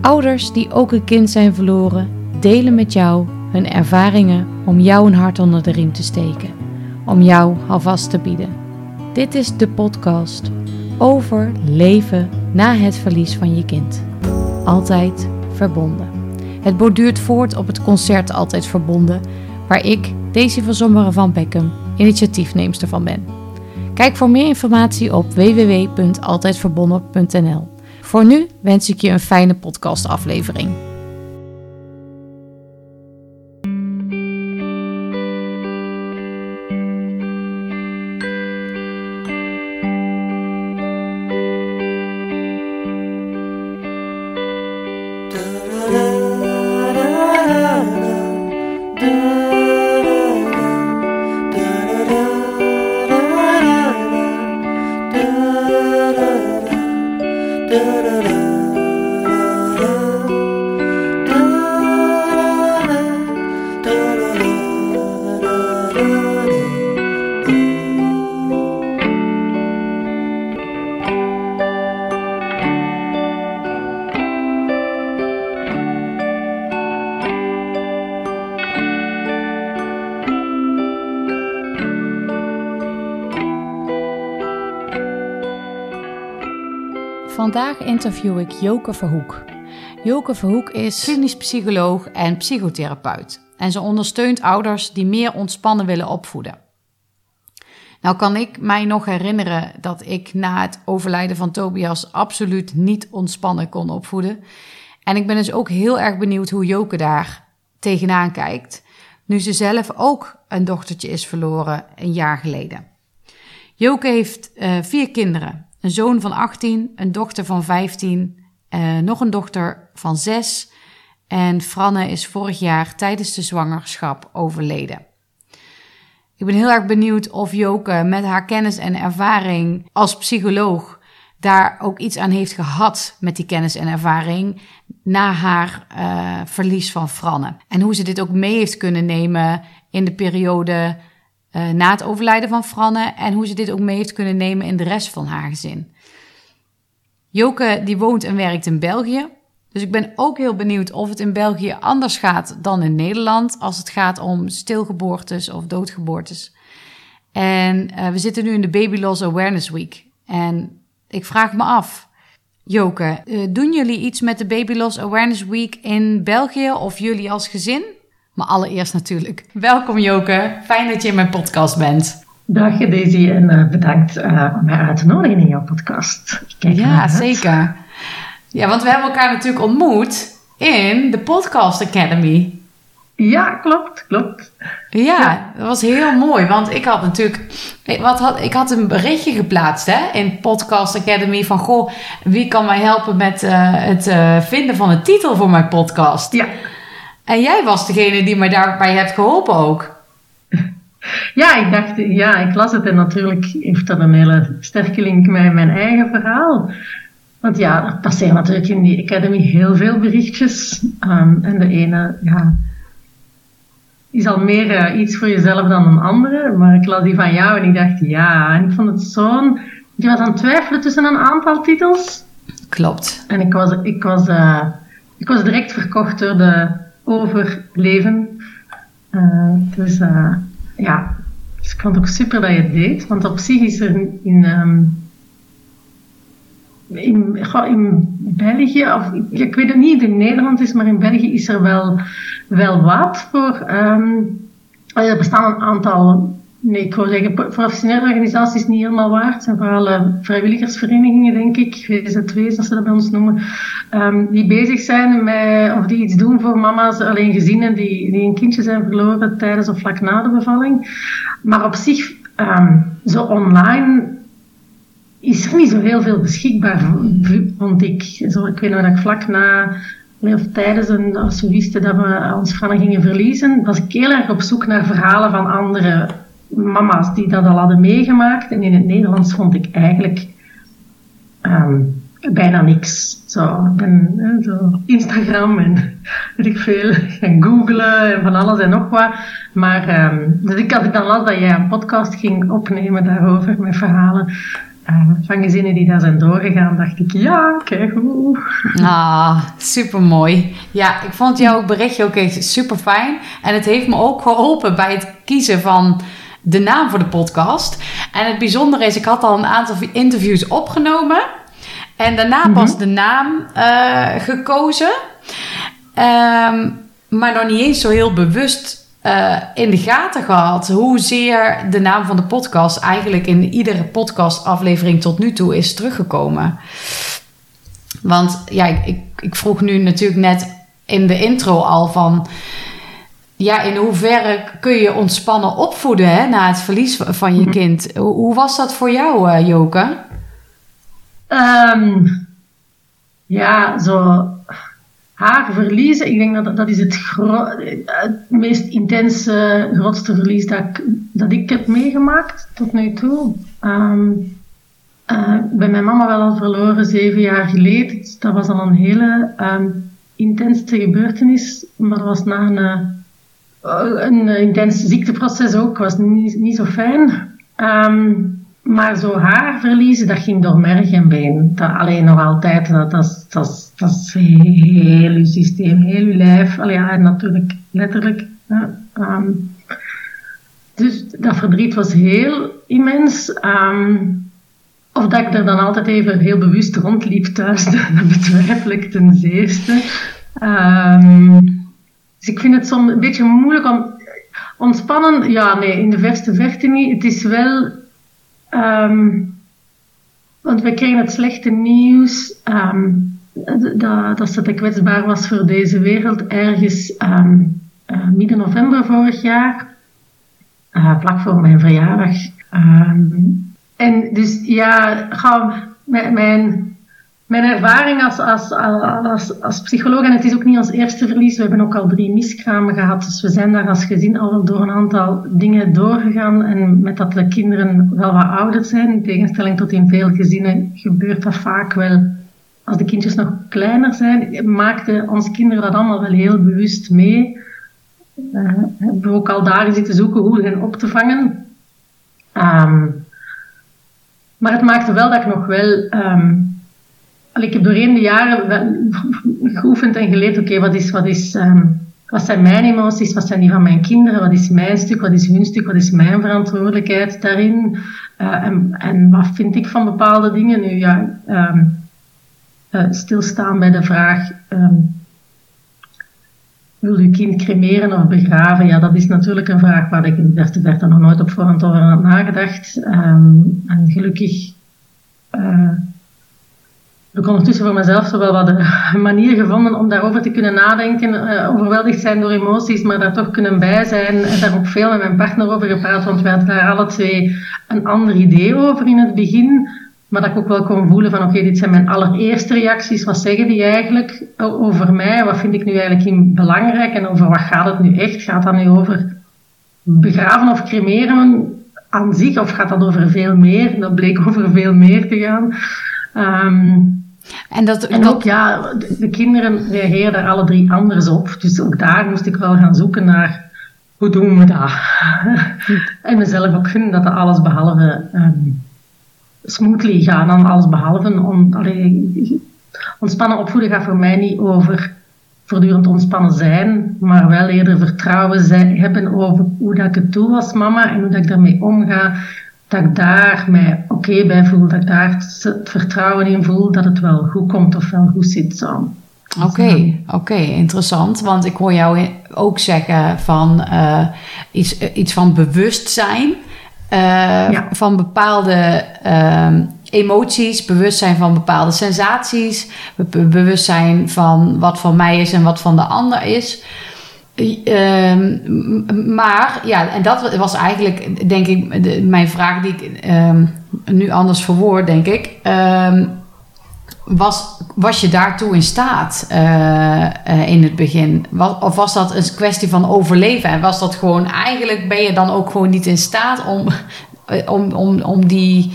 Ouders die ook een kind zijn verloren, delen met jou hun ervaringen om jou een hart onder de riem te steken, om jou alvast te bieden. Dit is de podcast over leven na het verlies van je kind. Altijd verbonden. Het borduurt voort op het concert Altijd Verbonden, waar ik, Daisy van Zommeren van Beckham, initiatiefneemster van ben. Kijk voor meer informatie op www.altijdverbonden.nl. Voor nu wens ik je een fijne podcastaflevering. Interview ik Joke Verhoek. Joke Verhoek is klinisch psycholoog en psychotherapeut. En ze ondersteunt ouders die meer ontspannen willen opvoeden. Nou kan ik mij nog herinneren dat ik na het overlijden van Tobias absoluut niet ontspannen kon opvoeden. En ik ben dus ook heel erg benieuwd hoe Joke daar tegenaan kijkt. Nu ze zelf ook een dochtertje is verloren een jaar geleden. Joke heeft uh, vier kinderen. Een zoon van 18, een dochter van 15, uh, nog een dochter van 6. En Franne is vorig jaar tijdens de zwangerschap overleden. Ik ben heel erg benieuwd of Joke met haar kennis en ervaring als psycholoog daar ook iets aan heeft gehad met die kennis en ervaring na haar uh, verlies van Franne. En hoe ze dit ook mee heeft kunnen nemen in de periode uh, na het overlijden van Franne en hoe ze dit ook mee heeft kunnen nemen in de rest van haar gezin. Joke die woont en werkt in België. Dus ik ben ook heel benieuwd of het in België anders gaat dan in Nederland als het gaat om stilgeboortes of doodgeboortes. En uh, we zitten nu in de Baby Loss Awareness Week. En ik vraag me af, Joke, uh, doen jullie iets met de Baby Loss Awareness Week in België of jullie als gezin? Maar allereerst natuurlijk, welkom Joke. Fijn dat je in mijn podcast bent. Dag Daisy en uh, bedankt uh, om mij uit te nodigen in jouw podcast. Ja, zeker. Ja, want we hebben elkaar natuurlijk ontmoet in de Podcast Academy. Ja, klopt, klopt. Ja, dat was heel mooi. Want ik had natuurlijk. Wat had, ik had een berichtje geplaatst hè, in Podcast Academy van goh, wie kan mij helpen met uh, het vinden van een titel voor mijn podcast? Ja. En jij was degene die mij daarbij hebt geholpen ook. Ja, ik dacht, ja, ik las het en natuurlijk heeft dat een hele sterke link met mijn eigen verhaal. Want ja, er passeren natuurlijk in die academy heel veel berichtjes. Um, en de ene, ja, is al meer uh, iets voor jezelf dan een andere. Maar ik las die van jou en ik dacht, ja, en ik vond het zo'n... Je was aan het twijfelen tussen een aantal titels. Klopt. En ik was, ik was, uh, ik was direct verkocht door de overleven. Uh, dus ja, dus ik vond het ook super dat je het deed. Want op zich is er in, um, in, in België, of ik weet het niet in Nederland is, maar in België is er wel, wel wat voor. Um, er bestaan een aantal Nee, ik wou zeggen, professionele organisaties niet helemaal waard. Het zijn vooral uh, vrijwilligersverenigingen, denk ik, VZW's, als ze dat bij ons noemen, um, die bezig zijn met, of die iets doen voor mama's, alleen gezinnen die, die een kindje zijn verloren tijdens of vlak na de bevalling. Maar op zich, um, zo online is er niet zo heel veel beschikbaar, vond ik. Zo, ik weet nog dat ik vlak na of tijdens een, als we wisten dat we ons Franne gingen verliezen, was ik heel erg op zoek naar verhalen van andere mama's die dat al hadden meegemaakt. En in het Nederlands vond ik eigenlijk um, bijna niks. Zo, zo Instagram en weet ik veel, en googlen en van alles en nog wat. Maar, um, dus ik had ik dan las dat jij een podcast ging opnemen daarover met verhalen. uh, van gezinnen die daar zijn doorgegaan, dacht ik, ja, kijk hoe. Ah, super mooi. Ja, ik vond jouw berichtje ook echt super fijn. En het heeft me ook geholpen bij het kiezen van de naam voor de podcast. En het bijzondere is, ik had al een aantal interviews opgenomen. En daarna mm pas de naam uh, gekozen. Um, maar nog niet eens zo heel bewust uh, in de gaten gehad hoezeer de naam van de podcast eigenlijk in iedere podcastaflevering tot nu toe is teruggekomen. Want ja, ik, ik, vroeg nu natuurlijk net in de intro al van. Ja, in hoeverre kun je ontspannen opvoeden hè, na het verlies van je mhm. kind? Hoe, hoe was dat voor jou, uh, Joke? Um, ja, zo haar verliezen, ik denk dat dat is het, het meest intense, grootste verlies dat ik, dat ik heb meegemaakt tot nu toe. Um, uh, bij mijn mama wel al verloren, zeven jaar geleden. Dat was al een hele um, intense gebeurtenis, maar dat was na een, uh, een intens ziekteproces ook, was niet, niet zo fijn. Um, maar zo haar verliezen, dat ging door merg en been. Dat, alleen nog altijd, dat, dat, dat, heel je systeem, heel je lijf. Ja, natuurlijk letterlijk. Um, dus dat verdriet was heel immens. Um, of dat ik er dan altijd even heel bewust rondliep thuis, dat betwijfel ik ten zeerste. Um, dus ik vind het soms een beetje moeilijk om... Ontspannen, ja, nee, in de verste verte niet. Het is wel Um, want we kregen het slechte nieuws um, dat, dat ze kwetsbaar was voor deze wereld ergens um, uh, midden november vorig jaar, uh, vlak voor mijn verjaardag. en dus ja, ga, mijn, mijn ervaring als, als, als, als, psycholoog, en het is ook niet ons eerste verlies, we hebben ook al drie miskramen gehad, dus we zijn daar als gezin al door een aantal dingen doorgegaan. En met dat de kinderen wel wat ouder zijn, in tegenstelling tot in veel gezinnen, gebeurt dat vaak wel als de kindjes nog kleiner zijn, maakten onze kinderen dat allemaal wel heel bewust mee. Uh, hebben we ook al daar zitten zoeken hoe hen op te vangen. Um, maar het maakte wel dat ik nog wel um, ik heb doorheen de jaren geoefend en geleerd, oké, wat, is, wat, is, um, wat zijn mijn emoties, wat zijn die van mijn kinderen, wat is mijn stuk, wat is hun stuk, wat is mijn verantwoordelijkheid daarin uh, en, en, wat vind ik van bepaalde dingen. Nu ja, um, uh, stilstaan bij de vraag, um, wil je kind cremeren of begraven? Ja, dat is natuurlijk een vraag waar ik de verte nog nooit op voorhand over had nagedacht. en gelukkig... Uh, heb ik ondertussen voor mezelf wel wat een manier gevonden om daarover te kunnen nadenken, uh, overweldigd zijn door emoties, maar daar toch kunnen bij zijn. En daar ook veel met mijn partner over gepraat, want we hadden daar alle twee een ander idee over in het begin. Maar dat ik ook wel kon voelen van, oké, dit zijn mijn allereerste reacties. Wat zeggen die eigenlijk over mij? Wat vind ik nu eigenlijk belangrijk? En over wat gaat het nu echt? Gaat dat nu over begraven of cremeren aan zich? Of gaat dat over veel meer? Dat bleek over veel meer te gaan. Um, en, dat, en ook, ja, de, kinderen reageren daar alle drie anders op. Dus ook daar moest ik wel gaan zoeken naar hoe doen we dat? en mezelf ook gunnen dat dat alles behalve um, smoothly gaat. Dan alles behalve allee, ontspannen opvoeden gaat voor mij niet over voortdurend ontspannen zijn, maar wel eerder vertrouwen zijn, hebben over hoe dat ik het doe als mama en hoe dat ik daarmee omga dat ik daar mij oké bij voel, dat ik daar het vertrouwen in voel dat het wel goed komt of wel goed zit zo. Oké, oké, interessant. Want ik hoor jou ook zeggen van uh, iets, eh, iets van bewustzijn. Uh, Van bepaalde uh, emoties, bewustzijn van bepaalde sensaties, bewustzijn van wat van mij is en wat van de ander is. Ehm, maar ja, en dat was eigenlijk, denk ik, de, mijn vraag die ik ehm, nu anders verwoord, denk ik. Ehm, was, was je daartoe in staat uh, uh, in het begin? Was, of was dat een kwestie van overleven? En was dat gewoon, eigenlijk ben je dan ook gewoon niet in staat om, om, om, om die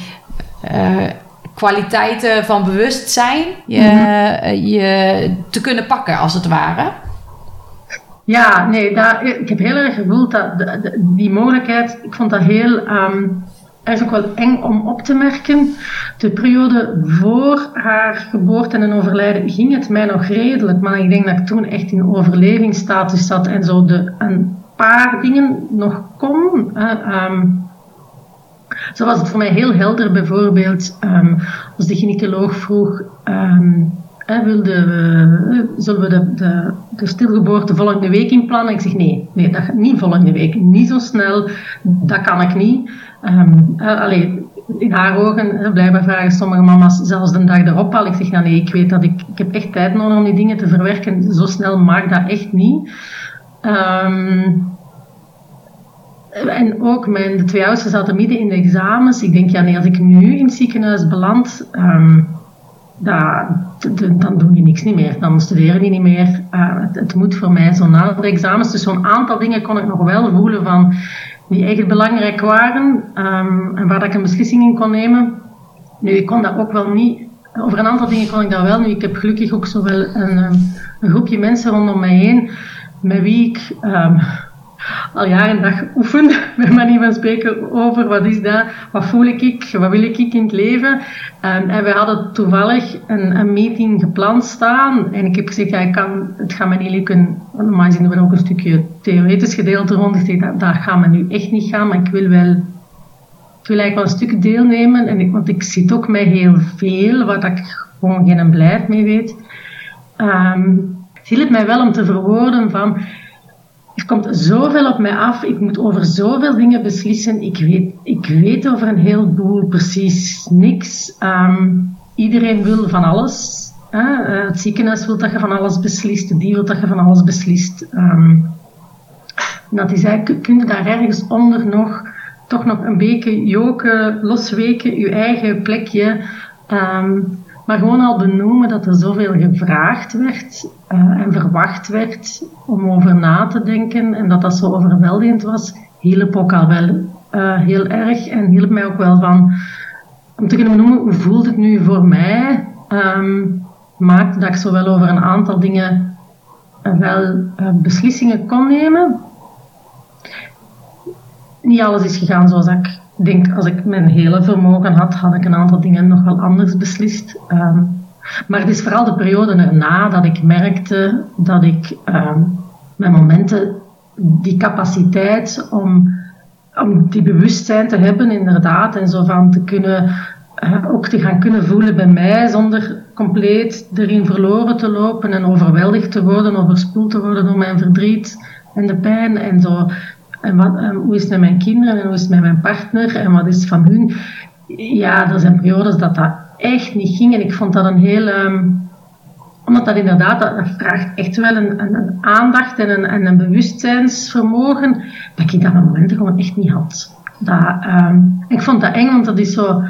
uh, kwaliteiten van bewustzijn je, mhm. je te kunnen pakken, als het ware? Ja, nee, daar, ik heb heel erg gevoeld dat die mogelijkheid, ik vond dat heel um, is ook wel eng om op te merken. De periode voor haar geboorte en overlijden ging het mij nog redelijk, maar ik denk dat ik toen echt in overlevingsstatus zat en zo de, een paar dingen nog kon. Um, zo was het voor mij heel helder bijvoorbeeld um, als de gynaecoloog vroeg wilde, uh, zullen we de, de, de, stilgeboorte volgende week inplannen? Ik zeg nee, nee, dat niet volgende week, niet zo snel, dat kan ik niet. Um, in haar ogen, blijkbaar vragen sommige mama's zelfs de dag erop al. Ik zeg, nou nee, ik weet dat ik, ik heb echt tijd nodig om die dingen te verwerken. Zo snel mag dat echt niet. Um, en ook mijn de twee oudsten zaten midden in de examens. Ik denk, ja nee, als ik nu in het ziekenhuis beland, um, dan doe je niks niet meer. Dan studeren die niet meer. Uh, het, moet voor mij zo na de examens. Dus zo'n aantal dingen kon ik nog wel voelen van die echt belangrijk waren um, en waar dat ik een beslissing in kon nemen. Nu, ik kon dat ook wel niet. Over een aantal dingen kon ik dat wel. Nu, ik heb gelukkig ook zowel een, een groepje mensen rondom mij heen met wie ik um, al jaren dag oefen, bij manier van spreken, over wat is dat, wat voel ik, wat wil ik in het leven. Um, en we hadden toevallig een, een, meeting gepland staan en ik heb gezegd, ja, ik kan, het gaat me niet lukken, normaal zien we ook een stukje theoretisch gedeelte rond, ik zeg, dat gaat me nu echt niet gaan, maar ik wil wel ik wil eigenlijk wel een stuk deelnemen, en want ik zit ook met heel veel, wat ik gewoon geen blijf mee weet. Um, het hielp mij wel om te verwoorden van, er komt zoveel op mij af, ik moet over zoveel dingen beslissen. Ik weet, ik weet over een heleboel precies niks. Um, iedereen wil van alles. Hè? Eh, het ziekenhuis wil dat je van alles beslist, die wil dat je van alles beslist. Um, dat is je daar ergens onder nog, toch nog een beetje joken, losweken, je eigen plekje. Um, maar gewoon al benoemen dat er zoveel gevraagd werd uh, en verwacht werd om over na te denken en dat dat zo overweldigend was, hielp ook al wel uh, heel erg en hielp mij ook wel van om te kunnen benoemen hoe voelt het nu voor mij, um, maakte dat ik zo wel over een aantal dingen uh, wel beslissingen kon nemen. Niet alles is gegaan zoals ik ik denk, als ik mijn hele vermogen had, had ik een aantal dingen nog wel anders beslist. Ehm, maar het is vooral de periode erna dat ik merkte dat ik um, mijn momenten, die capaciteit om, om die bewustzijn te hebben, inderdaad, en zo van te kunnen, uh, ook te gaan kunnen voelen bij mij, zonder compleet erin verloren te lopen en overweldigd te worden, overspoeld te worden door mijn verdriet en de pijn en zo en um, hoe is het met mijn kinderen en hoe is het met mijn partner en wat is van hun. Ja, er zijn periodes dat dat echt niet ging en ik vond dat een heel... Um, omdat dat inderdaad, dat, vraagt echt wel een, een, aandacht en een, en een bewustzijnsvermogen, dat ik dat op momenten gewoon echt niet had. Um, ik vond dat eng, want dat is zo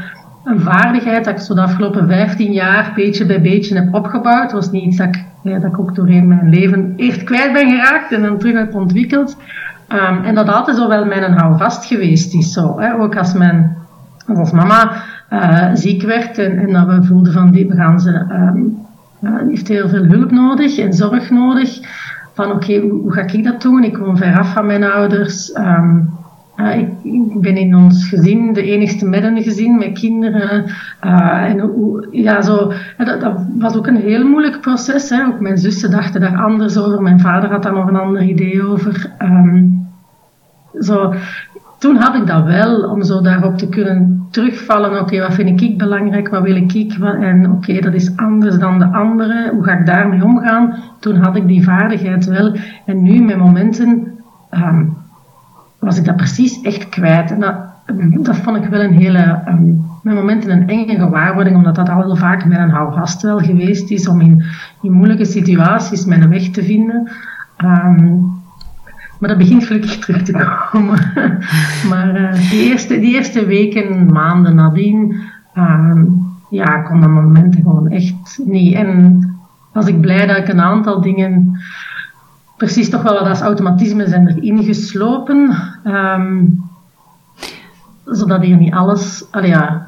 een vaardigheid dat ik zo de afgelopen 15 jaar beetje bij beetje heb opgebouwd. Het was niet iets dat ik, ja, dat ik ook doorheen mijn leven eerst kwijt ben geraakt en dan terug heb ontwikkeld. Um, en dat altijd zo wel mijn houvast geweest is. Zo, hè. Ook als, mijn, als mama uh, ziek werd en, en dat we voelden van die, gaan ze, um, heeft heel veel hulp nodig en zorg nodig. Van oké, hoe, ga ik dat doen? Ik woon ver af van mijn ouders. Um, uh, ik, ben in ons gezin de enigste met een gezin, met kinderen. Uh, en ja, zo, dat, was ook een heel moeilijk proces. Hè. Ook mijn zussen dachten daar anders over. Mijn vader had daar nog een ander idee over. Um, zo, toen had ik dat wel, om zo daarop te kunnen terugvallen. Oké, wat vind ik belangrijk? Wat wil ik? En oké, dat is anders dan de anderen. Hoe ga ik daarmee omgaan? Toen had ik die vaardigheid wel. En nu, met momenten... Um, was ik dat precies echt kwijt. En dat, dat vond ik wel een hele, um, een enge gewaarwording, omdat dat al heel vaak een houvast wel geweest is om in, moeilijke situaties mijn weg te vinden. Um, maar dat begint gelukkig terug te komen. maar uh, die, eerste, die eerste weken, maanden nadien, um, ja, kon dat momenten gewoon echt niet. En was ik blij dat ik een aantal dingen precies toch wel wat als automatisme zijn erin geslopen. Um, zodat hier niet alles, allee ja,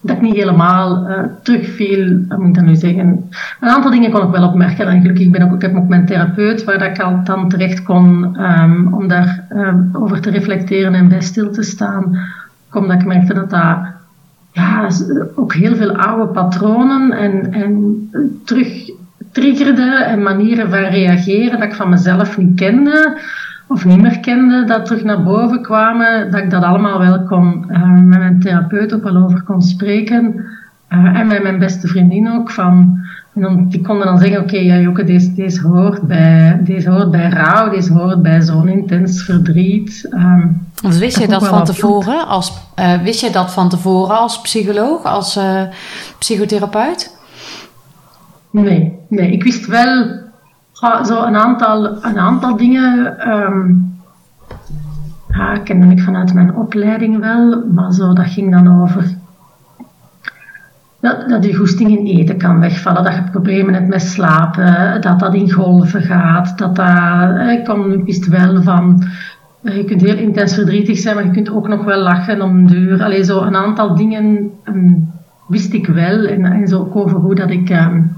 dat ik niet helemaal uh, terugviel, hoe moet ik dat nu zeggen. Een aantal dingen kon ik wel opmerken. En gelukkig ben ik, ik heb ook mijn therapeut, waar dat ik al dan terecht kon um, om daar um, over te reflecteren en bij stil te staan. Omdat ik merkte dat dat ja, ook heel veel oude patronen en, en terug triggerde en manieren van reageren dat ik van mezelf niet kende of niet meer kende, dat terug naar boven kwamen, dat ik dat allemaal wel kon, uh, met mijn therapeut ook wel over kon spreken. Uh, en met mijn beste vriendin ook. Van, en dan, die konden dan zeggen, oké, okay, ja Joke, deze, deze, hoort bij, deze hoort bij rouw, deze hoort bij zo'n intens verdriet. Um, wist je dat van tevoren? Als, uh, wist je dat van tevoren als psycholoog, als psychotherapeut? Nee, nee, ik wist wel zo een aantal, een aantal dingen. Um, ja, kende ik vanuit mijn opleiding wel, maar zo, dat ging dan over dat, dat je goesting in eten kan wegvallen, dat je problemen hebt met slapen, dat dat in golven gaat, dat dat, eh, ik, wist wel van, eh, je kunt heel intens verdrietig zijn, maar je kunt ook nog wel lachen om duur. Allee, zo een aantal dingen um, wist ik wel en, en zo ook over hoe dat ik um,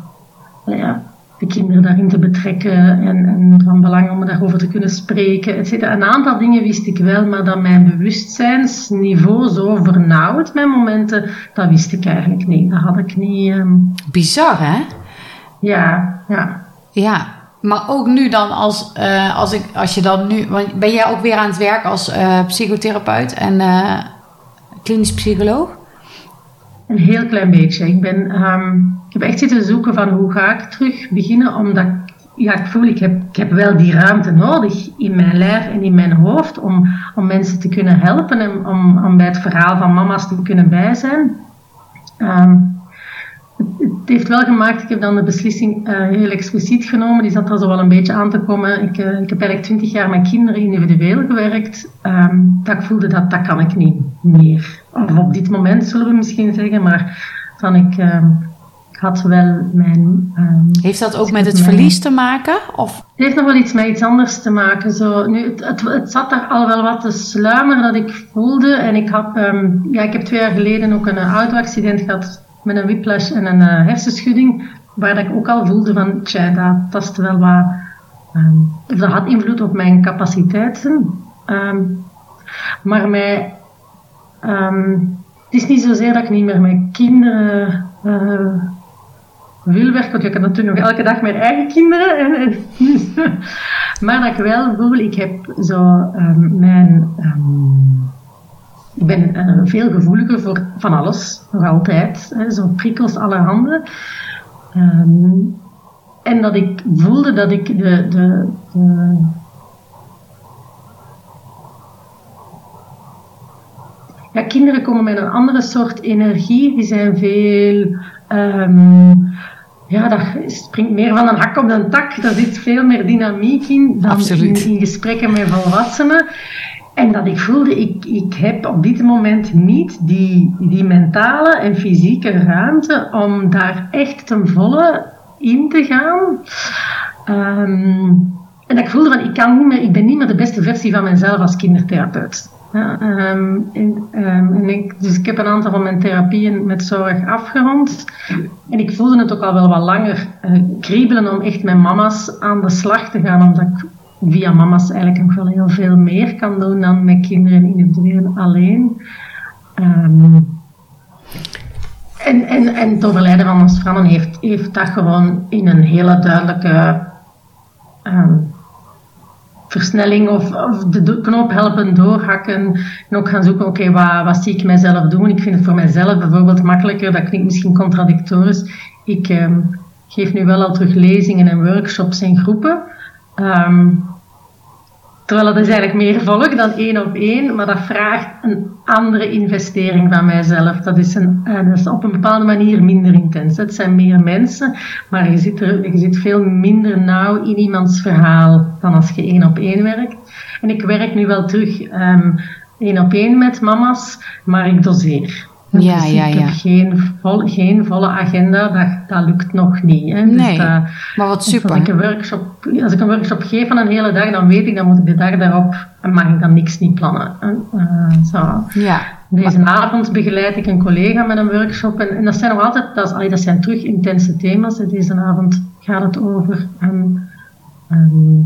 ja, de kinderen daarin te betrekken en, en van belang om daarover te kunnen spreken. Et Een aantal dingen wist ik wel, maar dat mijn bewustzijnsniveau zo vernauwd met momenten, dat wist ik eigenlijk niet. Dat had ik niet. Um... Bizar, hè? Ja, ja. Ja, maar ook nu dan als, uh, als, ik, als je dan nu. Ben jij ook weer aan het werk als uh, psychotherapeut en uh, klinisch psycholoog? Een heel klein beetje. Ik, ben, um, ik heb echt zitten zoeken van hoe ga ik terug beginnen, omdat ja, ik voel, ik heb, ik heb wel die ruimte nodig in mijn lijf en in mijn hoofd om, om mensen te kunnen helpen en om, om bij het verhaal van mama's te kunnen bij zijn. Um, het heeft wel gemaakt, ik heb dan de beslissing uh, heel expliciet genomen, die zat er zo wel een beetje aan te komen. Ik, uh, ik heb eigenlijk twintig jaar met kinderen individueel gewerkt, um, dat ik voelde dat dat kan ik niet meer. Of op dit moment zullen we misschien zeggen, maar van ik, ik had wel mijn... Um, heeft dat ook met het verlies te maken? Of? Het heeft nog wel iets met iets anders te maken. Zo, nu, het, het, het zat daar al wel wat te sluimeren dat ik voelde. En ik, had, ja, ik heb twee jaar geleden ook een auto-accident gehad met een whiplash en een uh, hersenschudding, waar ik ook al voelde van, tja, dat tast wel wat, um, dat had invloed op mijn capaciteiten. Maar mij, het is niet zozeer dat ik niet meer met kinderen uh, wil werken, want ik heb natuurlijk nog elke dag mijn eigen kinderen. En, en, maar dat ik wel voel, ik heb zo mijn ik ben uh, veel gevoeliger voor van alles, nog altijd. Hè, zo prikkels allerhande. Um, en dat ik voelde dat ik de, de, de ja, kinderen komen met een andere soort energie. Die zijn veel. Ja, dat springt meer van een hak op een tak. Daar zit veel meer dynamiek in dan in, in, gesprekken met volwassenen. En dat ik voelde, ik, ik heb op dit moment niet die, die mentale en fysieke ruimte om daar echt ten volle in te gaan. Um, en dat ik voelde van, ik, kan niet meer, ik ben niet meer de beste versie van mezelf als kindertherapeut. Ja, en, um, en ik, dus ik heb een aantal van mijn therapieën met zorg afgerond. En ik voelde het ook al wel wat langer uh, kriebelen om echt met mama's aan de slag te gaan. Omdat ik via mama's eigenlijk nog wel heel veel meer kan doen dan met kinderen individueel alleen. Um, en, en, en het overlijden van ons vrouwen heeft, heeft dat gewoon in een hele duidelijke versnelling of, of, de knoop helpen doorhakken. En ook gaan zoeken, oké, wat, zie ik mijzelf doen? Ik vind het voor mijzelf bijvoorbeeld makkelijker, dat klinkt misschien contradictorisch. Ik um, geef nu wel al terug lezingen en workshops in groepen. Um, terwijl dat is eigenlijk meer volk dan één op één, maar dat vraagt een andere investering van mijzelf. Dat is, een, is op een bepaalde manier minder intens. Het zijn meer mensen, maar je zit, je zit veel minder nauw in iemands verhaal dan als je één op één werkt. En ik werk nu wel terug um, één op één met mama's, maar ik doseer. Ja, dus ja, ik ja. heb geen, vol, geen volle agenda, dat, dat lukt nog niet. Hè. Dus Nee, dat- maar wat dus super. Als ik, een workshop, als ik een workshop geef van een hele dag, dan weet ik, dan moet ik de dag daarop, en mag ik dan niks niet plannen. En, eh, zo. Ja, Deze avond begeleid ik een collega met een workshop. En, en dat zijn nog altijd, dat, is, allee, dat zijn terug intense thema's. hè. Deze avond gaat het over ehm, ehm,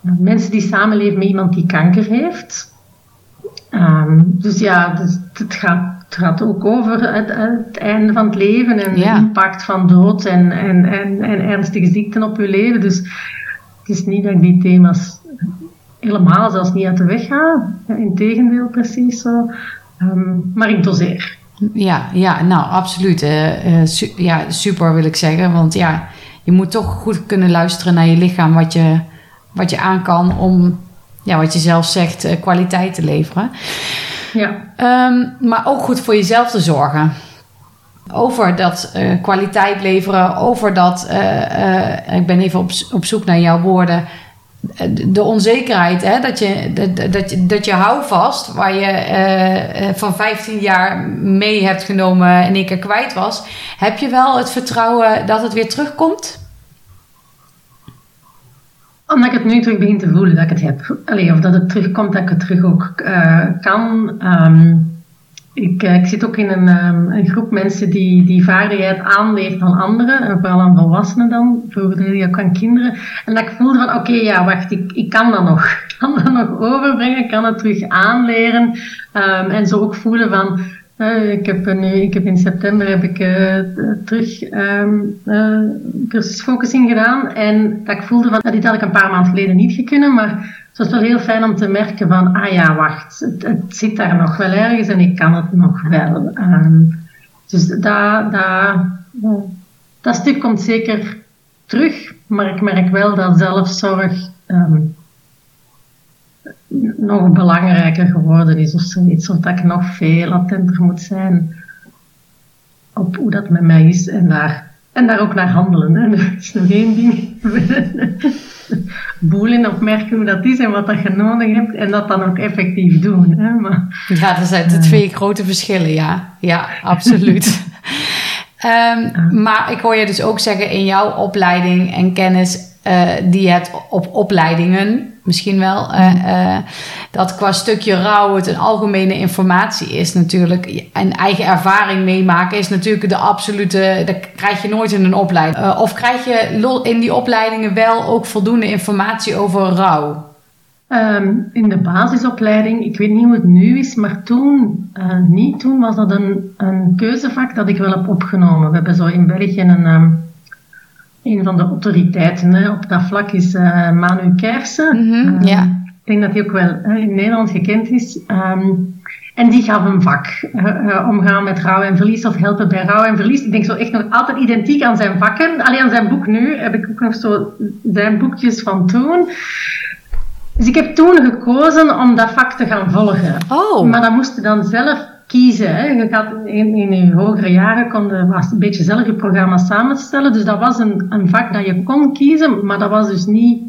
mensen die samenleven met iemand die kanker heeft. Ehm, dus ja, dus het, gaat, het gaat ook over het, het einde van het leven en Ja. de impact van dood en, en, en, en ernstige ziekten op je leven. Dus het is niet dat ik die thema's helemaal zelfs niet uit de weg ga. Integendeel, precies zo. Ehm, maar ik doseer. ja, ja nou absoluut. eh, eh, su- ja, super wil ik zeggen. Want ja, je moet toch goed kunnen luisteren naar je lichaam, wat je, wat je aan kan om, ja, wat je zelf zegt, eh, kwaliteit te leveren. Ja. Ehm, maar ook goed voor jezelf te zorgen. Over dat eh, kwaliteit leveren, over dat, eh, ik ben even op, op zoek naar jouw woorden, de- onzekerheid, hè? Dat, je, dat, dat, je, dat je houvast, waar je van 15 jaar mee hebt genomen en één keer kwijt was, heb je wel het vertrouwen dat het weer terugkomt? Omdat ik het nu terug begin te voelen dat ik het heb. Allee, of dat het terugkomt, dat ik het terug ook eh, kan. Ehm, ik, eh, ik zit ook in een, ehm, een groep mensen die die vaardigheid aanleert aan anderen. En vooral aan volwassenen dan. Ik ook aan kinderen. En dat ik voelde van, oké, ja, wacht, ik, ik kan dat nog. Ik kan dat nog overbrengen. Ik kan het terug aanleren. Ehm, en zo ook voelen van... eh, ik, heb nu, ik heb in september heb ik eh, terug ehm eh, focusing gedaan. En dat ik voelde van, dit had ik een paar maanden geleden niet gekunnen. Maar het was wel heel fijn om te merken van, ah ja, wacht, het, het zit daar nog wel ergens en ik kan het nog wel. Ehm, dus dat, dat, dat stuk komt zeker terug. Maar ik merk wel dat zelfzorg ehm, nog belangrijker geworden is of zoiets. Of dat ik nog veel attenter moet zijn op hoe dat met mij is en daar, en daar ook naar handelen. Hè. Dat is nog één ding. Boelen opmerken hoe dat is en wat dat je nodig hebt en dat dan ook effectief doen. Hè. Maar, Ja, dat zijn de twee grote verschillen, ja. Ja, absoluut. Ehm, maar ik hoor je dus ook zeggen in jouw opleiding en kennis eh, die je hebt op opleidingen, misschien wel, eh, dat qua stukje rouw het een algemene informatie is natuurlijk. En eigen ervaring meemaken is natuurlijk de absolute, dat krijg je nooit in een opleiding. Eh, of krijg je in die opleidingen wel ook voldoende informatie over rouw? Ehm, in de basisopleiding, ik weet niet hoe het nu is, maar toen niet. Toen was dat een, een keuzevak dat ik wel heb opgenomen. We hebben zo in België een, ehm, een van de autoriteiten hè, op dat vlak is eh, Manu Kersen. Mhm, Ehm, ja. Ik denk dat hij ook wel hè, in Nederland gekend is. Ehm, en die gaf een vak. eh, eh, omgaan met rouw en verlies of helpen bij rouw en verlies. Ik denk zo echt nog altijd identiek aan zijn vakken. Alleen aan zijn boek nu heb ik ook nog zo zijn boekjes van toen. Dus ik heb toen gekozen om dat vak te gaan volgen. Oh, Maar dan moest je dan zelf kiezen. Hè. Je gaat in, in je hogere jaren kon je was een beetje zelf je programma samenstellen. Dus dat was een, een vak dat je kon kiezen, maar dat was dus niet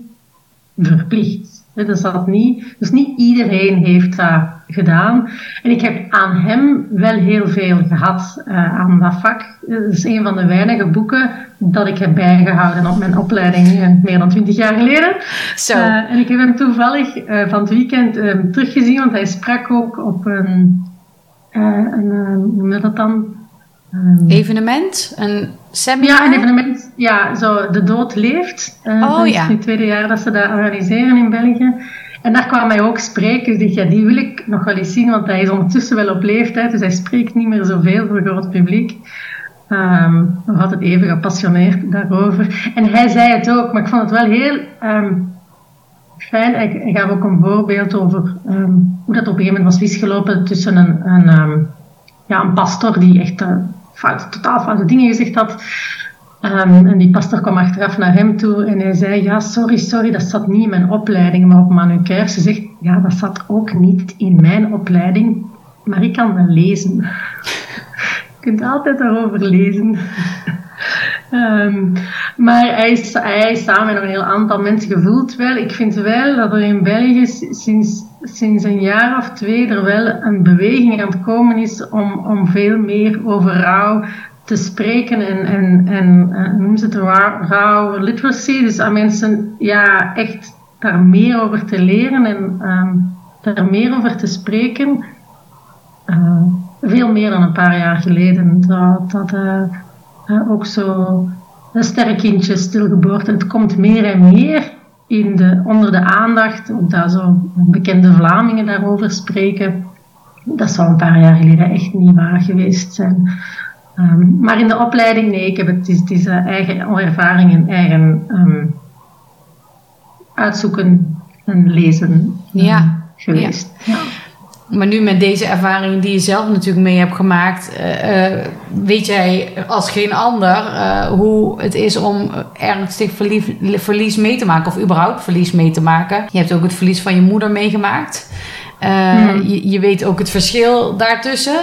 verplicht. Hè. Dat niet, dus niet iedereen heeft dat gedaan. En ik heb aan hem wel heel veel gehad eh, aan dat vak. Dat is een van de weinige boeken dat ik heb bijgehouden op mijn opleiding eh, meer dan twintig jaar geleden. zo. Eh, en ik heb hem toevallig eh, van het weekend eh, teruggezien, want hij sprak ook op een, eh, een eh, hoe noem je dat dan? Ehm, Evenement? Een seminar? ja, een evenement. Ja, zo De Dood Leeft. Eh, Oh, dat is ja. nu het tweede jaar dat ze dat organiseren in België. En daar kwam hij ook spreken. Dus ik dacht, ja, die wil ik nog wel eens zien, want hij is ondertussen wel op leeftijd. Dus hij spreekt niet meer zoveel voor groot publiek. Ehm nog altijd even gepassioneerd daarover. En hij zei het ook, maar ik vond het wel heel ehm, fijn. Hij gaf ook een voorbeeld over ehm, hoe dat op een gegeven moment was misgelopen tussen een, een, ehm, ja, een pastor die echt eh, fout, totaal foute dingen gezegd had. Ehm, en die pastor kwam achteraf naar hem toe en hij zei, ja, sorry, sorry, dat zat niet in mijn opleiding, maar op Manu Kersen Ze zegt, ja, dat zat ook niet in mijn opleiding, maar ik kan wel lezen. Je kunt altijd daarover lezen. Ehm, maar hij, is, hij samen met een heel aantal mensen gevoeld wel. Ik vind wel dat er in België sinds, sinds een jaar of twee er wel een beweging aan het komen is om, om veel meer over rouw te spreken en, en, en uh, noem ze het rouw literacy. Dus aan mensen ja, echt daar meer over te leren en um, daar meer over te spreken. Uh, veel meer dan een paar jaar geleden. Dat, dat uh, ook zo een sterrenkindje stilgeboorte. Het komt meer en meer in de, onder de aandacht. Ook dat zo bekende Vlamingen daarover spreken. Dat zou een paar jaar geleden echt niet waar geweest zijn. Um, maar in de opleiding, nee, ik heb het, is, het is uh, eigen ervaring en eigen um, uitzoeken en lezen um, ja. geweest. Ja. Maar nu met deze ervaring die je zelf natuurlijk mee hebt gemaakt, uh, uh, weet jij als geen ander uh, hoe het is om ernstig verlies, verlies mee te maken of überhaupt verlies mee te maken. Je hebt ook het verlies van je moeder meegemaakt. Mm. je, je, weet ook het verschil daartussen.